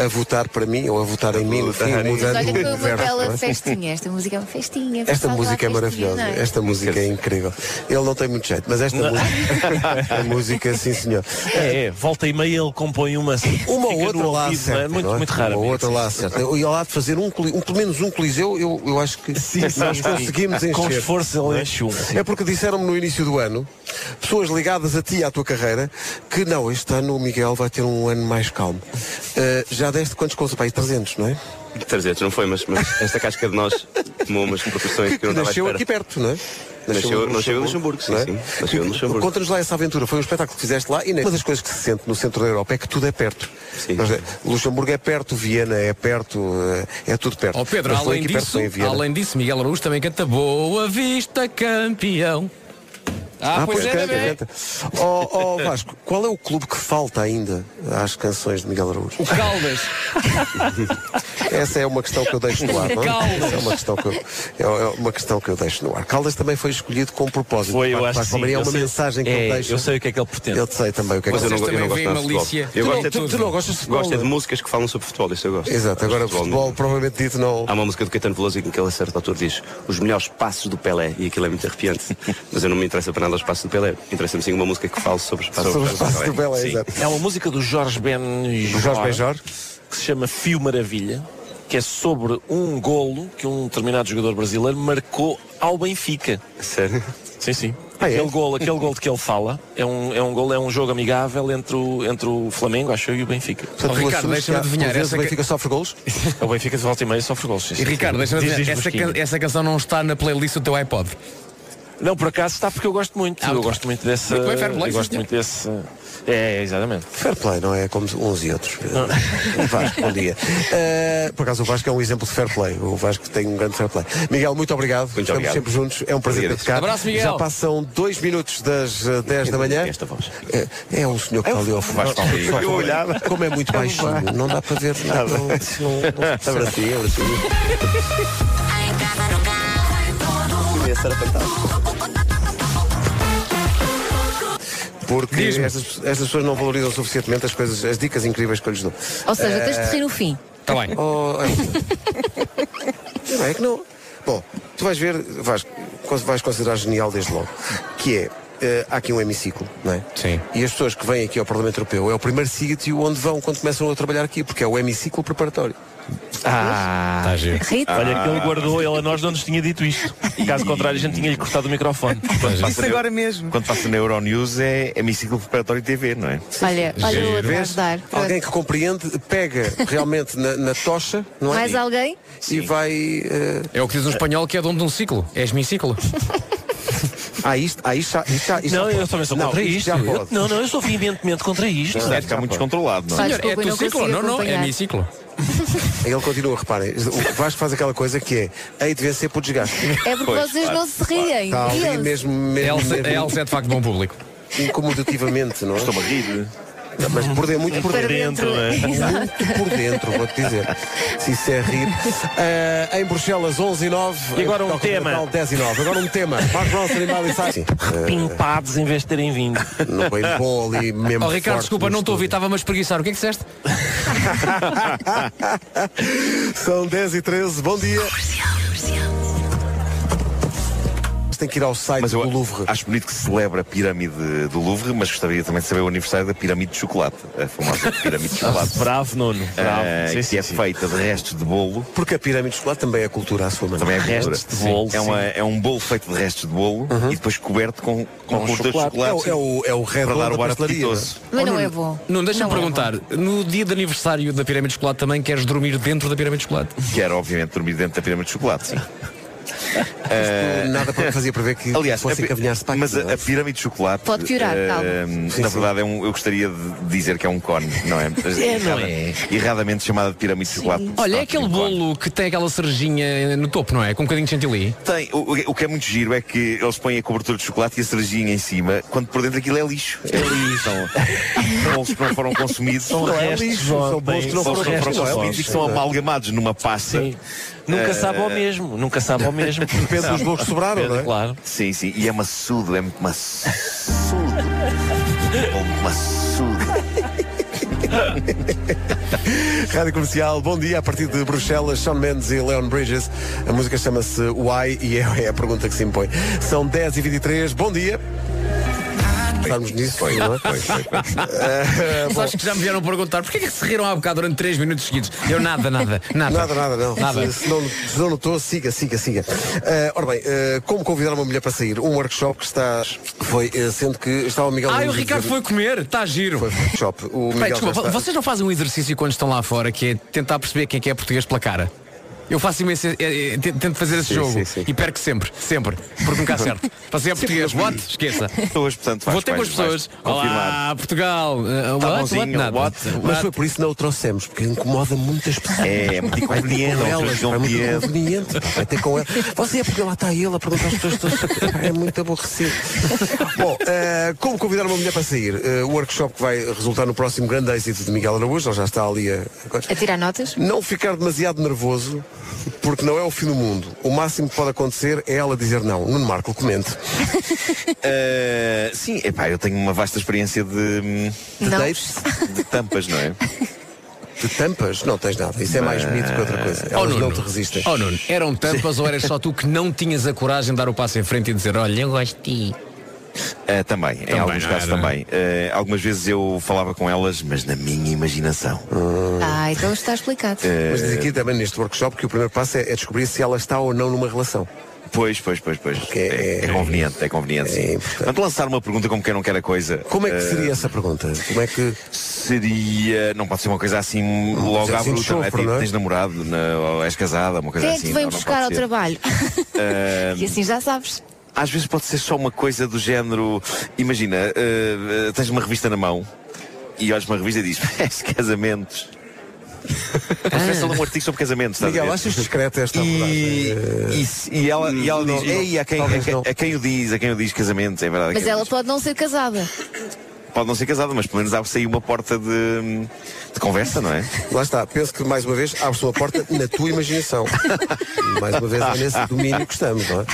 a votar para mim, ou a votar em mim, no fim, votar em- mudando olha que foi o uma bela não é? festinha. Esta música é uma festinha. Esta Passava lá música é maravilhosa. é? Esta música é incrível. Ele não tem muito jeito, mas esta música, a música, sim senhor. É, é, volta e meia ele compõe uma assim. Uma outra lá ouvido, acerta, não é? Muito, é? muito raro. Uma outra lá acerta. E lá de fazer um, um- pelo menos um coliseu, eu, eu acho que nós conseguimos encher. Com esforço ele enche um. É porque disseram-me no início do ano, pessoas ligadas a ti e à tua carreira, que não, este ano o Miguel vai ter um ano mais calmo. Uh, já deste quantos contos? Pai, 300, não é? 300, não foi, mas, mas esta casca de nós tomou umas proporções que eu não Nasceu aqui perto, não é? Nasceu- nasceu em Luxemburgo, sim, é? sim. Nasceu em Luxemburgo. Conta-nos lá essa aventura. Foi um espetáculo que fizeste lá e uma das coisas que se sente no centro da Europa é que tudo é perto. Sim. Nós, eh, Luxemburgo é perto, Viena é perto, eh, é tudo perto. Ó Pedro, Mas foi além perto, disso, Viena. além disso, Miguel Araújo também canta Boa Vista Campeão. Ah, pois é, canta, bebê. canta. Ó ó, Vasco, qual é o clube que falta ainda às canções de Miguel Araújo? O Caldas. Essa é uma questão que eu deixo no ar, não é? Caldas. Essa é uma questão que eu, é é uma questão que eu deixo no ar. Caldas também foi escolhido com propósito. Foi, eu Vasco acho que sim. É uma sei- mensagem que é, ele deixa. eu sei o que é que ele pretende. Eu sei também o que é que Mas eu ele não, eu não também gosto de futebol. malícia. Eu Tu gosto, não- tu- tu não gostas de futebol, Gosto é de é? músicas que falam sobre futebol, isso eu gosto. Exato, agora Gosto de futebol, provavelmente dito não. Há uma música do Caetano Veloso em que ele a certa altura diz os melhores passos do Pelé e aquilo é muito arrepiante. Mas eu não me interessa para nada os passos do Pelé. Interessa-me sim uma música que fale sobre os passos, Sobre os passos do Pelé, Sim. É uma música do Jorge Ben Do Jorge Benjor? que se chama Fio Maravilha, que é sobre um golo que um determinado jogador brasileiro marcou ao Benfica. Sério? Sim, sim. Ah, é? aquele, golo, aquele golo de que ele fala é um, é um golo, é um jogo amigável entre o, entre o Flamengo, acho eu, e o Benfica. Portanto, Oh, Ricardo, deixa-me que adivinhar, essa o que- Benfica sofre golos? O Benfica de volta e meia sofre golos. sim, E. Ricardo, deixa-me diz, essa, can- essa canção não está na playlist do teu iPod. Não, por acaso está porque eu gosto muito. Ah, eu gosto muito dessa. Muito bem, fair play, eu gosto muito desse. É, exatamente. Fair play, não é como uns e outros. Vasco, bom dia. Uh, por acaso o Vasco é um exemplo de fair play. O Vasco tem um grande fair play. Miguel, muito obrigado. Muito Estamos obrigado. sempre juntos. É um prazer ter-te cá. Abraço, Miguel. Já passam dois minutos das uh, 10 da manhã. Esta voz. É, é o senhor que está ali ao fundo. Eu olhava. Como é muito baixinho, não dá para ver nada. Não, não, não, era Porque estas, estas pessoas não valorizam suficientemente as coisas, as dicas incríveis que eu lhes dou. Ou seja, tens de rir no fim. Está bem. Oh, é. Não, é que não. Bom, tu vais ver, vais, vais considerar genial desde logo, que é. eh, há aqui um hemiciclo, não é? Sim. E as pessoas que vêm aqui ao Parlamento Europeu é o primeiro sítio onde vão quando começam a trabalhar aqui, porque é o hemiciclo preparatório. Ah, Está giro. Rita, olha que ele guardou, ele a nós não nos tinha dito isto. Caso contrário, a gente tinha-lhe cortado o microfone. Quando passa, Isso na, agora mesmo. quando passa na Euronews é hemiciclo preparatório TV, não é? olha, olha o outro a Vês? ajudar. Alguém que compreende, pega realmente na, na tocha, não é? Mais alguém? E vai. eh, É o que diz um espanhol que é dono de um ciclo. És mi ciclo. ah, isto, ah, isto, já- isto, já- isto Não, já eu pode. também sou Não, contra isto. já Eu- pode. não, não, eu sou veementemente contra isto. Isto deve ficar muito descontrolado, não é? Senhor, é desculpa, eu tu não ciclo? consigo Não, não, é acompanhar. mi ciclo. Ele continua, reparem. O Vasco faz aquela coisa que é hei de vencer por desgaste. É porque Pois, vocês claro, não se riem. Ali Riam-se. mesmo, É mesmo, Elsa, é mesmo Elsa é de facto bom público. incomodativamente, não é? Estou-me a rir. Não, Mas por dentro, muito por dentro. dentro, não é? Exato. Muito por dentro, vou-te dizer. Se isso é rir. Ah, em Bruxelas, 11 e 9. E agora um Em Portugal, tema. Natal, 10 e 9. Agora um tema. Mark Ronson e Miley Cyrus. Sim, Pimpados em vez de terem vindo. no bem bom ali mesmo. Oh, Ricardo, forte desculpa, não estou a ouvir, estava-me a espreguiçar. O que é que disseste? São 10 e 13. Bom dia. Tem que ir ao site Mas eu do Louvre. acho bonito que se celebra a pirâmide do Louvre, mas gostaria também de saber o aniversário da pirâmide de chocolate, a famosa pirâmide de chocolate. Bravo, Nuno. Bravo. eh, Sim, que sim, é sim. feita de restos de bolo. Porque a pirâmide de chocolate também é cultura à sua maneira. Também é cultura. Restos de bolo, É, uma- é um bolo feito de restos de bolo e depois coberto com, com, Com de chocolate. É o, chocolate. é o, é o para redor dar da o ar pastelaria. apetitoso. Mas Oh, não Nuno, é bom. Nuno, deixa-me Não é perguntar. no dia de aniversário da pirâmide de chocolate também queres dormir dentro da pirâmide de chocolate? Quero, obviamente, dormir dentro da pirâmide de chocolate, sim. Nada para me fazia prever que Aliás, fosse encaminhar-se para mas a, é? a pirâmide de chocolate. Pode piorar, eh, calma. na Sim, verdade, é um- eu gostaria de dizer que é um cone, não é? É, não é? Erradamente chamada de pirâmide de chocolate. Olha, é Está aquele cone. bolo que tem aquela cerejinha no topo, não é? Com um bocadinho de chantilly. Tem, o, o que é muito giro é que eles põem a cobertura de chocolate e a cerejinha em cima, quando por dentro aquilo é lixo. É lixo. São bolos que não foram consumidos. São é restos são bolos que não foram consumidos e que são amalgamados numa pasta. Sim. Nunca sabe ao mesmo, nunca sabe ao mesmo. Depende dos bolos que sobraram, não é? Claro. Sim, sim. E é maçudo, é muito maçudo. Muito maçudo. Rádio Comercial, bom dia. A partir de Bruxelas, Sean Mendes e Leon Bridges. A música chama-se Why e é, é a pergunta que se impõe. São 10h23, bom dia. Estamos nisso, não é? Ah, Só acho que já me vieram perguntar porquê é que se riram há bocado durante 3 minutos seguidos? Eu nada, nada, nada. Nada, nada, não. Nada. Se, se não, se não notou, siga, siga, siga. Ah, ora bem, ah, como convidar uma mulher para sair? Um workshop que está. Foi, ah, sendo que estava o Miguel Ah, o Ricardo dizer- foi comer, está giro. Foi workshop. O Miguel desculpa, já está- vocês não fazem um exercício quando estão lá fora que é tentar perceber quem é que é português pela cara? Eu faço imenso. é, é, tento tento fazer esse Sim, jogo sim, sim. e perco sempre, sempre. Porque nunca acerto. A português, what? Esqueça. Pessoas, portanto, Vou ter com as pessoas. confirmar. Olá, Portugal. Uh, Tá what? What? Nada. what? Mas foi por isso que não o trouxemos, porque incomoda muitas pessoas. É, é muito inconveniente, é um elas, bocadinho é muito inconveniente. Vai ter com ela. Você é porque lá está ele a perguntar às pessoas todas. É muito aborrecido. Bom, eh, como convidar uma mulher para sair? Eh, o workshop que vai resultar no próximo grande êxito de Miguel Araújo, ele já está ali a. A tirar notas? Não ficar demasiado nervoso, porque não é o fim do mundo. O máximo que pode acontecer é ela dizer não. Nuno Marco, comente. Uh, sim, epá, eu tenho uma vasta experiência de, De dates? de tampas, não é? De tampas? Não tens nada. Isso é mais mito que outra coisa. Oh, Elas Nuno. não te resistem. Oh, Nuno, eram tampas ou eras só tu que não tinhas a coragem de dar o passo em frente e dizer, olha, eu gosto de ti. Uh, também, em Também, alguns não casos também. Uh, algumas vezes eu falava com elas, mas na minha imaginação. Ah, então está explicado. Mas diz aqui também neste workshop que o primeiro passo é, é descobrir se ela está ou não numa relação. Pois, pois, pois, pois. Que É, é- é conveniente, é conveniente. sim. importante. Portanto, lançar uma pergunta como quem não quer a coisa. Como é que uh, seria essa pergunta? Como é que. Seria. Não pode ser uma coisa assim logo à assim bruta, é? chofre, Tipo, não é? tens namorado, na- ou és casada, uma coisa Quem é assim. que te vem não, não buscar ao trabalho? Uh, E assim já sabes. Às vezes pode ser só uma coisa do género. Imagina, uh, uh, tens uma revista na mão e olhas uma revista e dizes, casamentos. Tivesse ali um artigo sobre casamentos, estás a Miguel, ver? achas discreta esta E, e, e ela, e ela Não, diz, não, Ei, a quem, a, a quem o diz, a quem o diz casamentos, é verdade. Mas ela diz. pode não ser casada. Pode não ser casada, mas pelo menos abre aí uma porta de, de conversa, não é? Lá está, penso que mais uma vez abre-se uma porta na tua imaginação. Mais uma vez é nesse domínio que estamos, não é?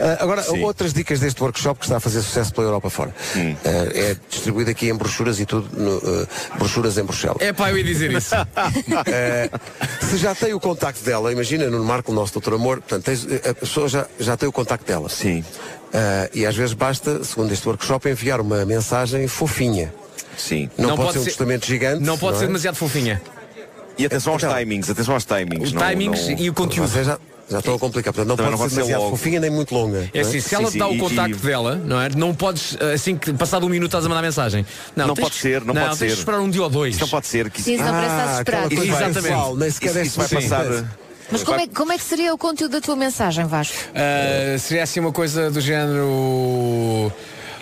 Ah, agora, Sim. outras dicas deste workshop que está a fazer sucesso pela Europa fora. Hum. Ah, é distribuído aqui em brochuras e tudo, no, ah, brochuras em Bruxelas. É pá, eu ia dizer isso. Se já tem o contacto dela, imagina no Marco, o nosso doutor amor, portanto, tens- a pessoa já, já tem o contacto dela. Sim. Eh, e às vezes basta, segundo este workshop, enviar uma mensagem fofinha. Sim. Não, pode, ser um testamento gigante. Não pode ser é? demasiado fofinha. E atenção aos Então. timings, atenção aos timings. Os não- timings não- e o conteúdo. Vocês já, já estão a complicar. Portanto, não Também pode não ser pode ser demasiado logo. fofinha nem muito longa. É não assim, se Sim, ela sim, dá o e- contacto e- dela, não é? Não podes, assim que passado um minuto estás a mandar mensagem. Não, Não tens pode ser, não pode tens ser. que esperar um dia ou dois. Isso não pode ser. Que Sim, isso, Ah, desesperado. coisa Exatamente. pessoal, nem sequer isso, é isso vai suficiente. passar. Mas como é, como é que seria o conteúdo da tua mensagem, Vasco? Ah, seria assim uma coisa do género.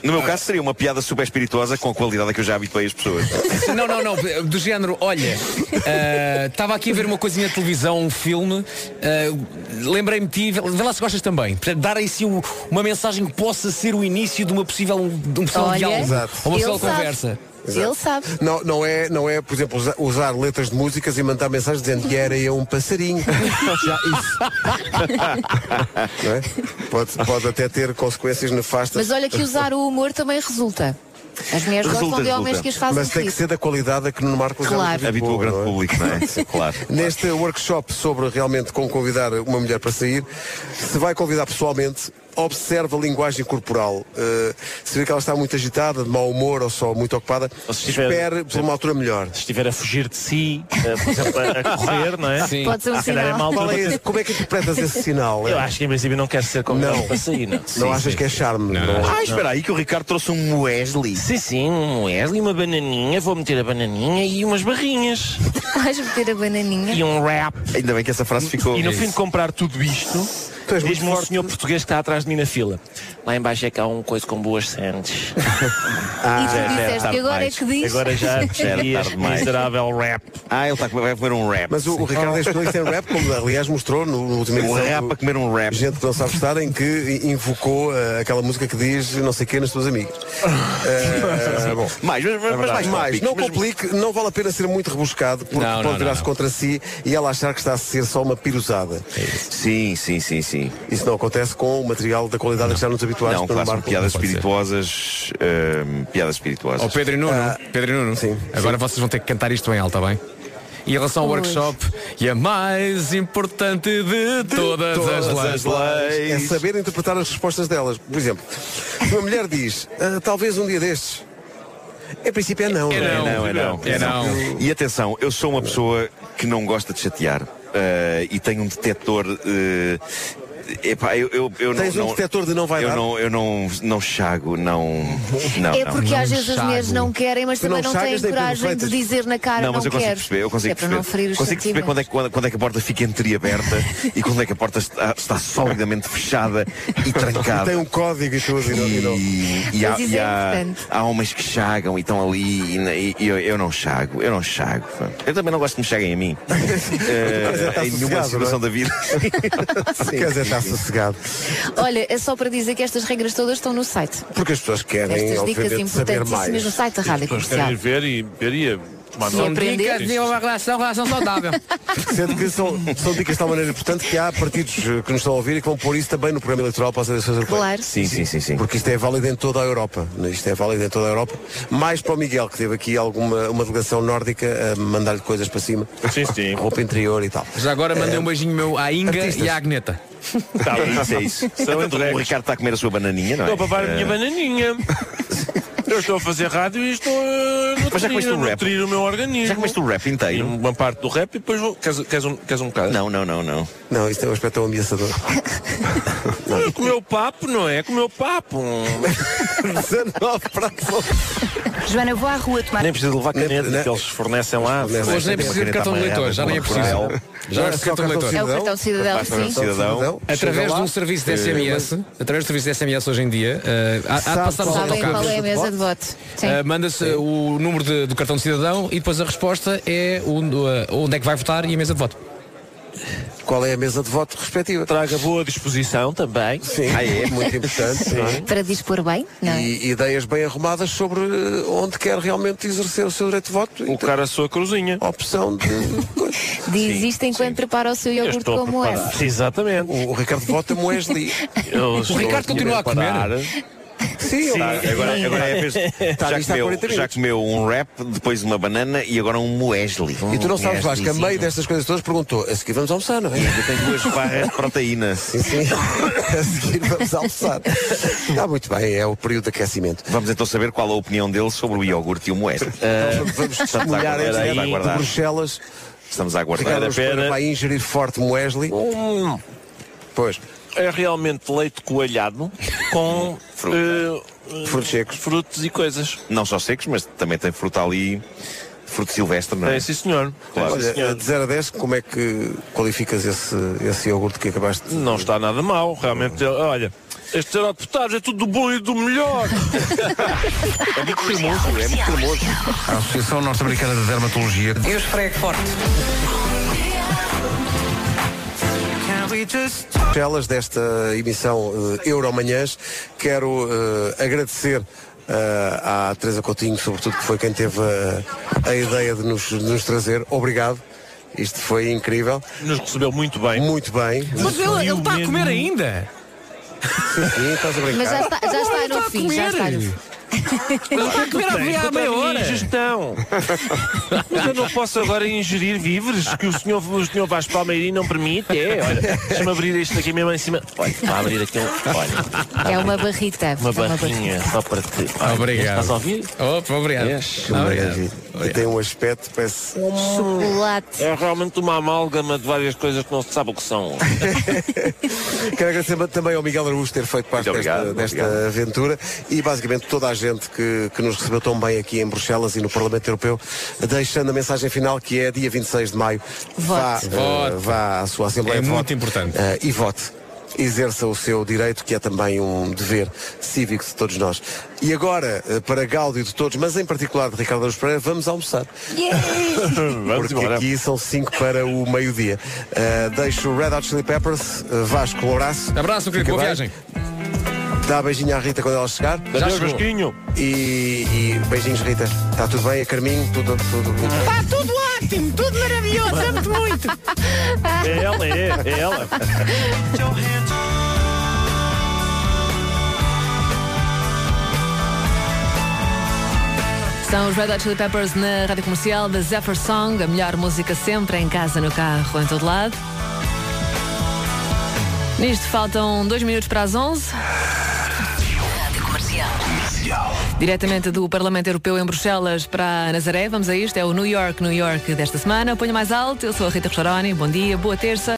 No meu caso seria uma piada super espirituosa com a qualidade a que eu já habituei as pessoas. Não, não, não, do género, olha, ah, estava aqui a ver uma coisinha de televisão, um filme, ah, lembrei-me de ti, vê lá se gostas também. Portanto, dar aí sim um- uma mensagem que possa ser o início de uma possível, de um possível Olha, diálogo, Exato. ou uma possível sabe. Conversa. Ele sabe. Não, não, é, não é, por exemplo, usa- usar letras de músicas e mandar mensagens dizendo que era eu um passarinho. Já isso. Não é? pode, pode até ter consequências nefastas. Mas olha que usar o humor também resulta. As mulheres Resulta, gostam de homens resulta. que as fazem Mas tem que ser da qualidade a que no Marco já Claro. nos Habitua o grande não é? público, não é? Claro. Neste workshop sobre realmente como convidar uma mulher para sair, se vai convidar pessoalmente, observe a linguagem corporal. Uh, se vê que ela está muito agitada, de mau humor ou só muito ocupada, estiver- espere por uma altura melhor. Se estiver a fugir de si, eh, por exemplo, a, a correr, não é? Sim. Pode ser um é sinal. mal Qual é esse- como é que interpretas esse sinal? Eu acho que em princípio não quer ser convidado Não. para sair, não. Não achas que é charme? Não. Ah, espera aí que o Ricardo trouxe um Wesley. Sim, sim, um Wesley, uma bananinha, vou meter a bananinha e umas barrinhas. Vais meter a bananinha. E um rap. Ainda bem que essa frase ficou. E no fim de comprar tudo isto, diz-me um forte. senhor português que está atrás de mim na fila. Lá embaixo é que há um coisa com boas sandes. e tu disseste que agora é que diz. Agora já Já tarde demais. miserável rap. Ah, ele está a comer, vai comer um rap. Mas o, o Ricardo é especialista em rap, como aliás mostrou no, no último Um edição rap a comer um rap. Gente que não sabe estar, em que invocou uh, aquela música que diz não sei quê nas tuas amigas. Uh, bom. Mais, mas, mas, mas mais Mais, não complique, não vale a pena ser muito rebuscado, porque Não, pode virar-se contra si e ela achar que está a ser só uma piruzada. Sim, sim, sim, sim. Isso não acontece com o material da qualidade a que já nos habituados Não, claro, Marco. piadas espirituosas. hum, piadas espirituosas. Ó Pedro e Nuno, Ah, Pedro e Nuno, sim, agora sim. vocês vão ter que cantar isto em alta, bem? E em relação ao Pois. workshop, e a mais importante de todas, as leis. É saber interpretar as respostas delas. Por exemplo, uma mulher diz, "Ah, talvez um dia destes. Em princípio é não. É não é? não. não, é não. É não. E atenção, eu sou uma pessoa que não gosta de chatear. eh, e tenho um detector. eh, Epá, eu, eu, eu Tens não, um detector de não vai eu dar? Não, eu não, não chago, não. não é não. porque não às vezes as mulheres não querem, mas também não não, têm coragem de dizer na cara não, não, mas eu consigo quero. perceber, eu consigo é para perceber. não consigo perceber quando é, que, quando, quando é que a porta fica entreaberta e quando é que a porta está, está solidamente fechada e trancada. Tem um código e tudo. E, não- e não- E, e há, e é há- há homens que chagam e estão ali e, e eu, eu não chago, eu não chago. Eu também não gosto que me chaguem a mim. Está em nenhuma sossegado, situação não é? da vida. Quer dizer, está sossegado. Olha, é só para dizer que estas regras todas estão no site. Porque as pessoas querem, Estas dicas saber mais. no site da Rádio As pessoas querem ver e ver nota. aprender. Dicas de uma relação, relação saudável. Sendo que são, são dicas de tal maneira importante que há partidos eh, que nos estão a ouvir e que vão pôr isso também no programa eleitoral para as eleições europeias. Claro. Sim, sim, sim, sim. Porque isto é válido em toda a Europa. Isto é válido em toda a Europa. Mais para o Miguel, que teve aqui alguma uma delegação nórdica a mandar-lhe coisas para cima. Sim, sim. Roupa interior e tal. Já agora mandei um beijinho meu à Inga Artistas. e à Agneta. Tá É isso, é isso. São Então, o. Ricardo está a comer a sua bananinha, não é? Estou a babar a minha Eh, bananinha. Eu estou a fazer rádio e estou a Mas já comeste nutrir, o rap? nutrir o meu organismo. Já comeste o rap E inteiro? uma parte do rap e depois vou. Queres, queres, um, queres um bocado? Não, não, não, não. Não, isto é um aspecto tão ameaçador. Não. Comeu papo, não é? Comeu papo. 19 para as 11. Joana, vou à rua tomar. Nem precisa levar caneta nem- que eles fornecem lá. Hoje nem precisa de cartão de leitor, já nem é preciso. Já é só cartão de leitor. É o cartão cidadão, sim. Através de um serviço de SMS, através do serviço de SMS hoje em dia, eh, há, há de passar os qual- Sabem qual autocarros. é a mesa de voto? Uh, Manda-se uh, o número de- do cartão de cidadão e depois a resposta é o- uh, onde é que vai votar e a mesa de voto. Qual é a mesa de voto respectiva? Traga boa disposição também. Sim, Ah, é? muito importante. não é? Para dispor bem, não é? E ideias bem arrumadas sobre eh, onde quer realmente exercer o seu direito de voto. O cara a sua cruzinha. Opção de. Diz isto enquanto prepara o seu Eu iogurte preparar. esse. Exatamente. O, o Ricardo vota Moesli. Eu estou Ricardo continua a comer? Sim, Tá, ele- agora, agora é a vez. Está Já comeu, 40 já comeu um rap, depois uma banana e agora um muesli. E tu não sabes, Vasco, que a meio destas coisas todas perguntou: a seguir vamos almoçar, não é? Eu tenho duas barras de proteína. Sim, sim. a seguir vamos almoçar. Está muito bem, é o período de aquecimento. Vamos então saber qual a opinião dele sobre o iogurte e o muesli. Vamos- Vamos Estamos a molhar aguardar, em estamos a de aguardar. Bruxelas. Estamos a Ricardo aguardar. Araújo Pereira pena. vai ingerir forte Moesli. Hum, Pois, é realmente leite coalhado com eh, frutos secos. frutos e coisas. Não só secos, mas também tem fruta ali, fruto silvestre, não é? É, sim, senhor. Claro. Olha, senhor. de 0 a 10, como é que qualificas esse, esse iogurte que acabaste de... Não está nada mal, realmente. Olha, este eurodeputado é tudo do bom e do melhor. É muito cremoso, é muito cremoso. A Associação Norte-Americana de Dermatologia. Eu esfrego forte. Bruxelas desta emissão uh, Euromanhãs. Quero eh, agradecer eh, à Teresa Coutinho, sobretudo, que foi quem teve a, a ideia de nos, de nos trazer. Obrigado. Isto foi incrível. Nos recebeu muito bem. Muito bem. Mas ele, ele está a comer ainda? Sim, estás a brincar. Mas já está, já está no a fim, já está no fim. Ele está a comer há- há meia hora. Ingestão. Mas eu não posso agora ingerir víveres que o senhor, o senhor Vasco Palmeirinho não permite. É, olha, deixa-me abrir isto aqui mesmo em cima. Olha, está a abrir aqui. Olha, É uma barrita. uma é barrinha só para te. Olha, Obrigado. Estás a ouvir? Opa, obrigado. Yes. Obrigado. E tem um aspecto, parece. Chocolate. É realmente uma amálgama de várias coisas que não se sabe o que são. Quero agradecer também ao Miguel Araújo ter feito parte desta, obrigado, desta obrigado. aventura e basicamente toda a gente que, que nos recebeu tão bem aqui em Bruxelas e no Parlamento Europeu, deixando a mensagem final que é dia 26 de maio. Vá, Vote. eh, Vote. vá à sua Assembleia É muito voto, importante. eh, e vote. Exerça o seu direito, que é também um dever cívico de todos nós. E agora, eh, para Gáudio de todos, mas em particular de Ricardo Araújo Pereira, vamos almoçar. Vamos Porque aqui são 5 para o meio-dia. Uh, deixo o Red Hot Chili Peppers, uh, Vasco, um abraço. Abraço, querido. Boa viagem. Dá beijinho à Rita quando ela chegar. Já Adeus, chegou. Vasquinho. E, e beijinhos, Rita. Está tudo bem? A Carminho? Tudo, tudo. Está tudo ótimo, tudo maravilhoso, amo-te muito. É ela, é, é ela. São os Red Hot Chili Peppers na rádio comercial da Zephyr Song, a melhor música sempre, em casa, no carro, em todo lado. Nisto faltam dois minutos para as 11. Diretamente do Parlamento Europeu em Bruxelas para Nazaré, vamos a isto, é o New York, New York desta semana. Ponho mais alto, eu sou a Rita Rocheroni, bom dia, boa terça.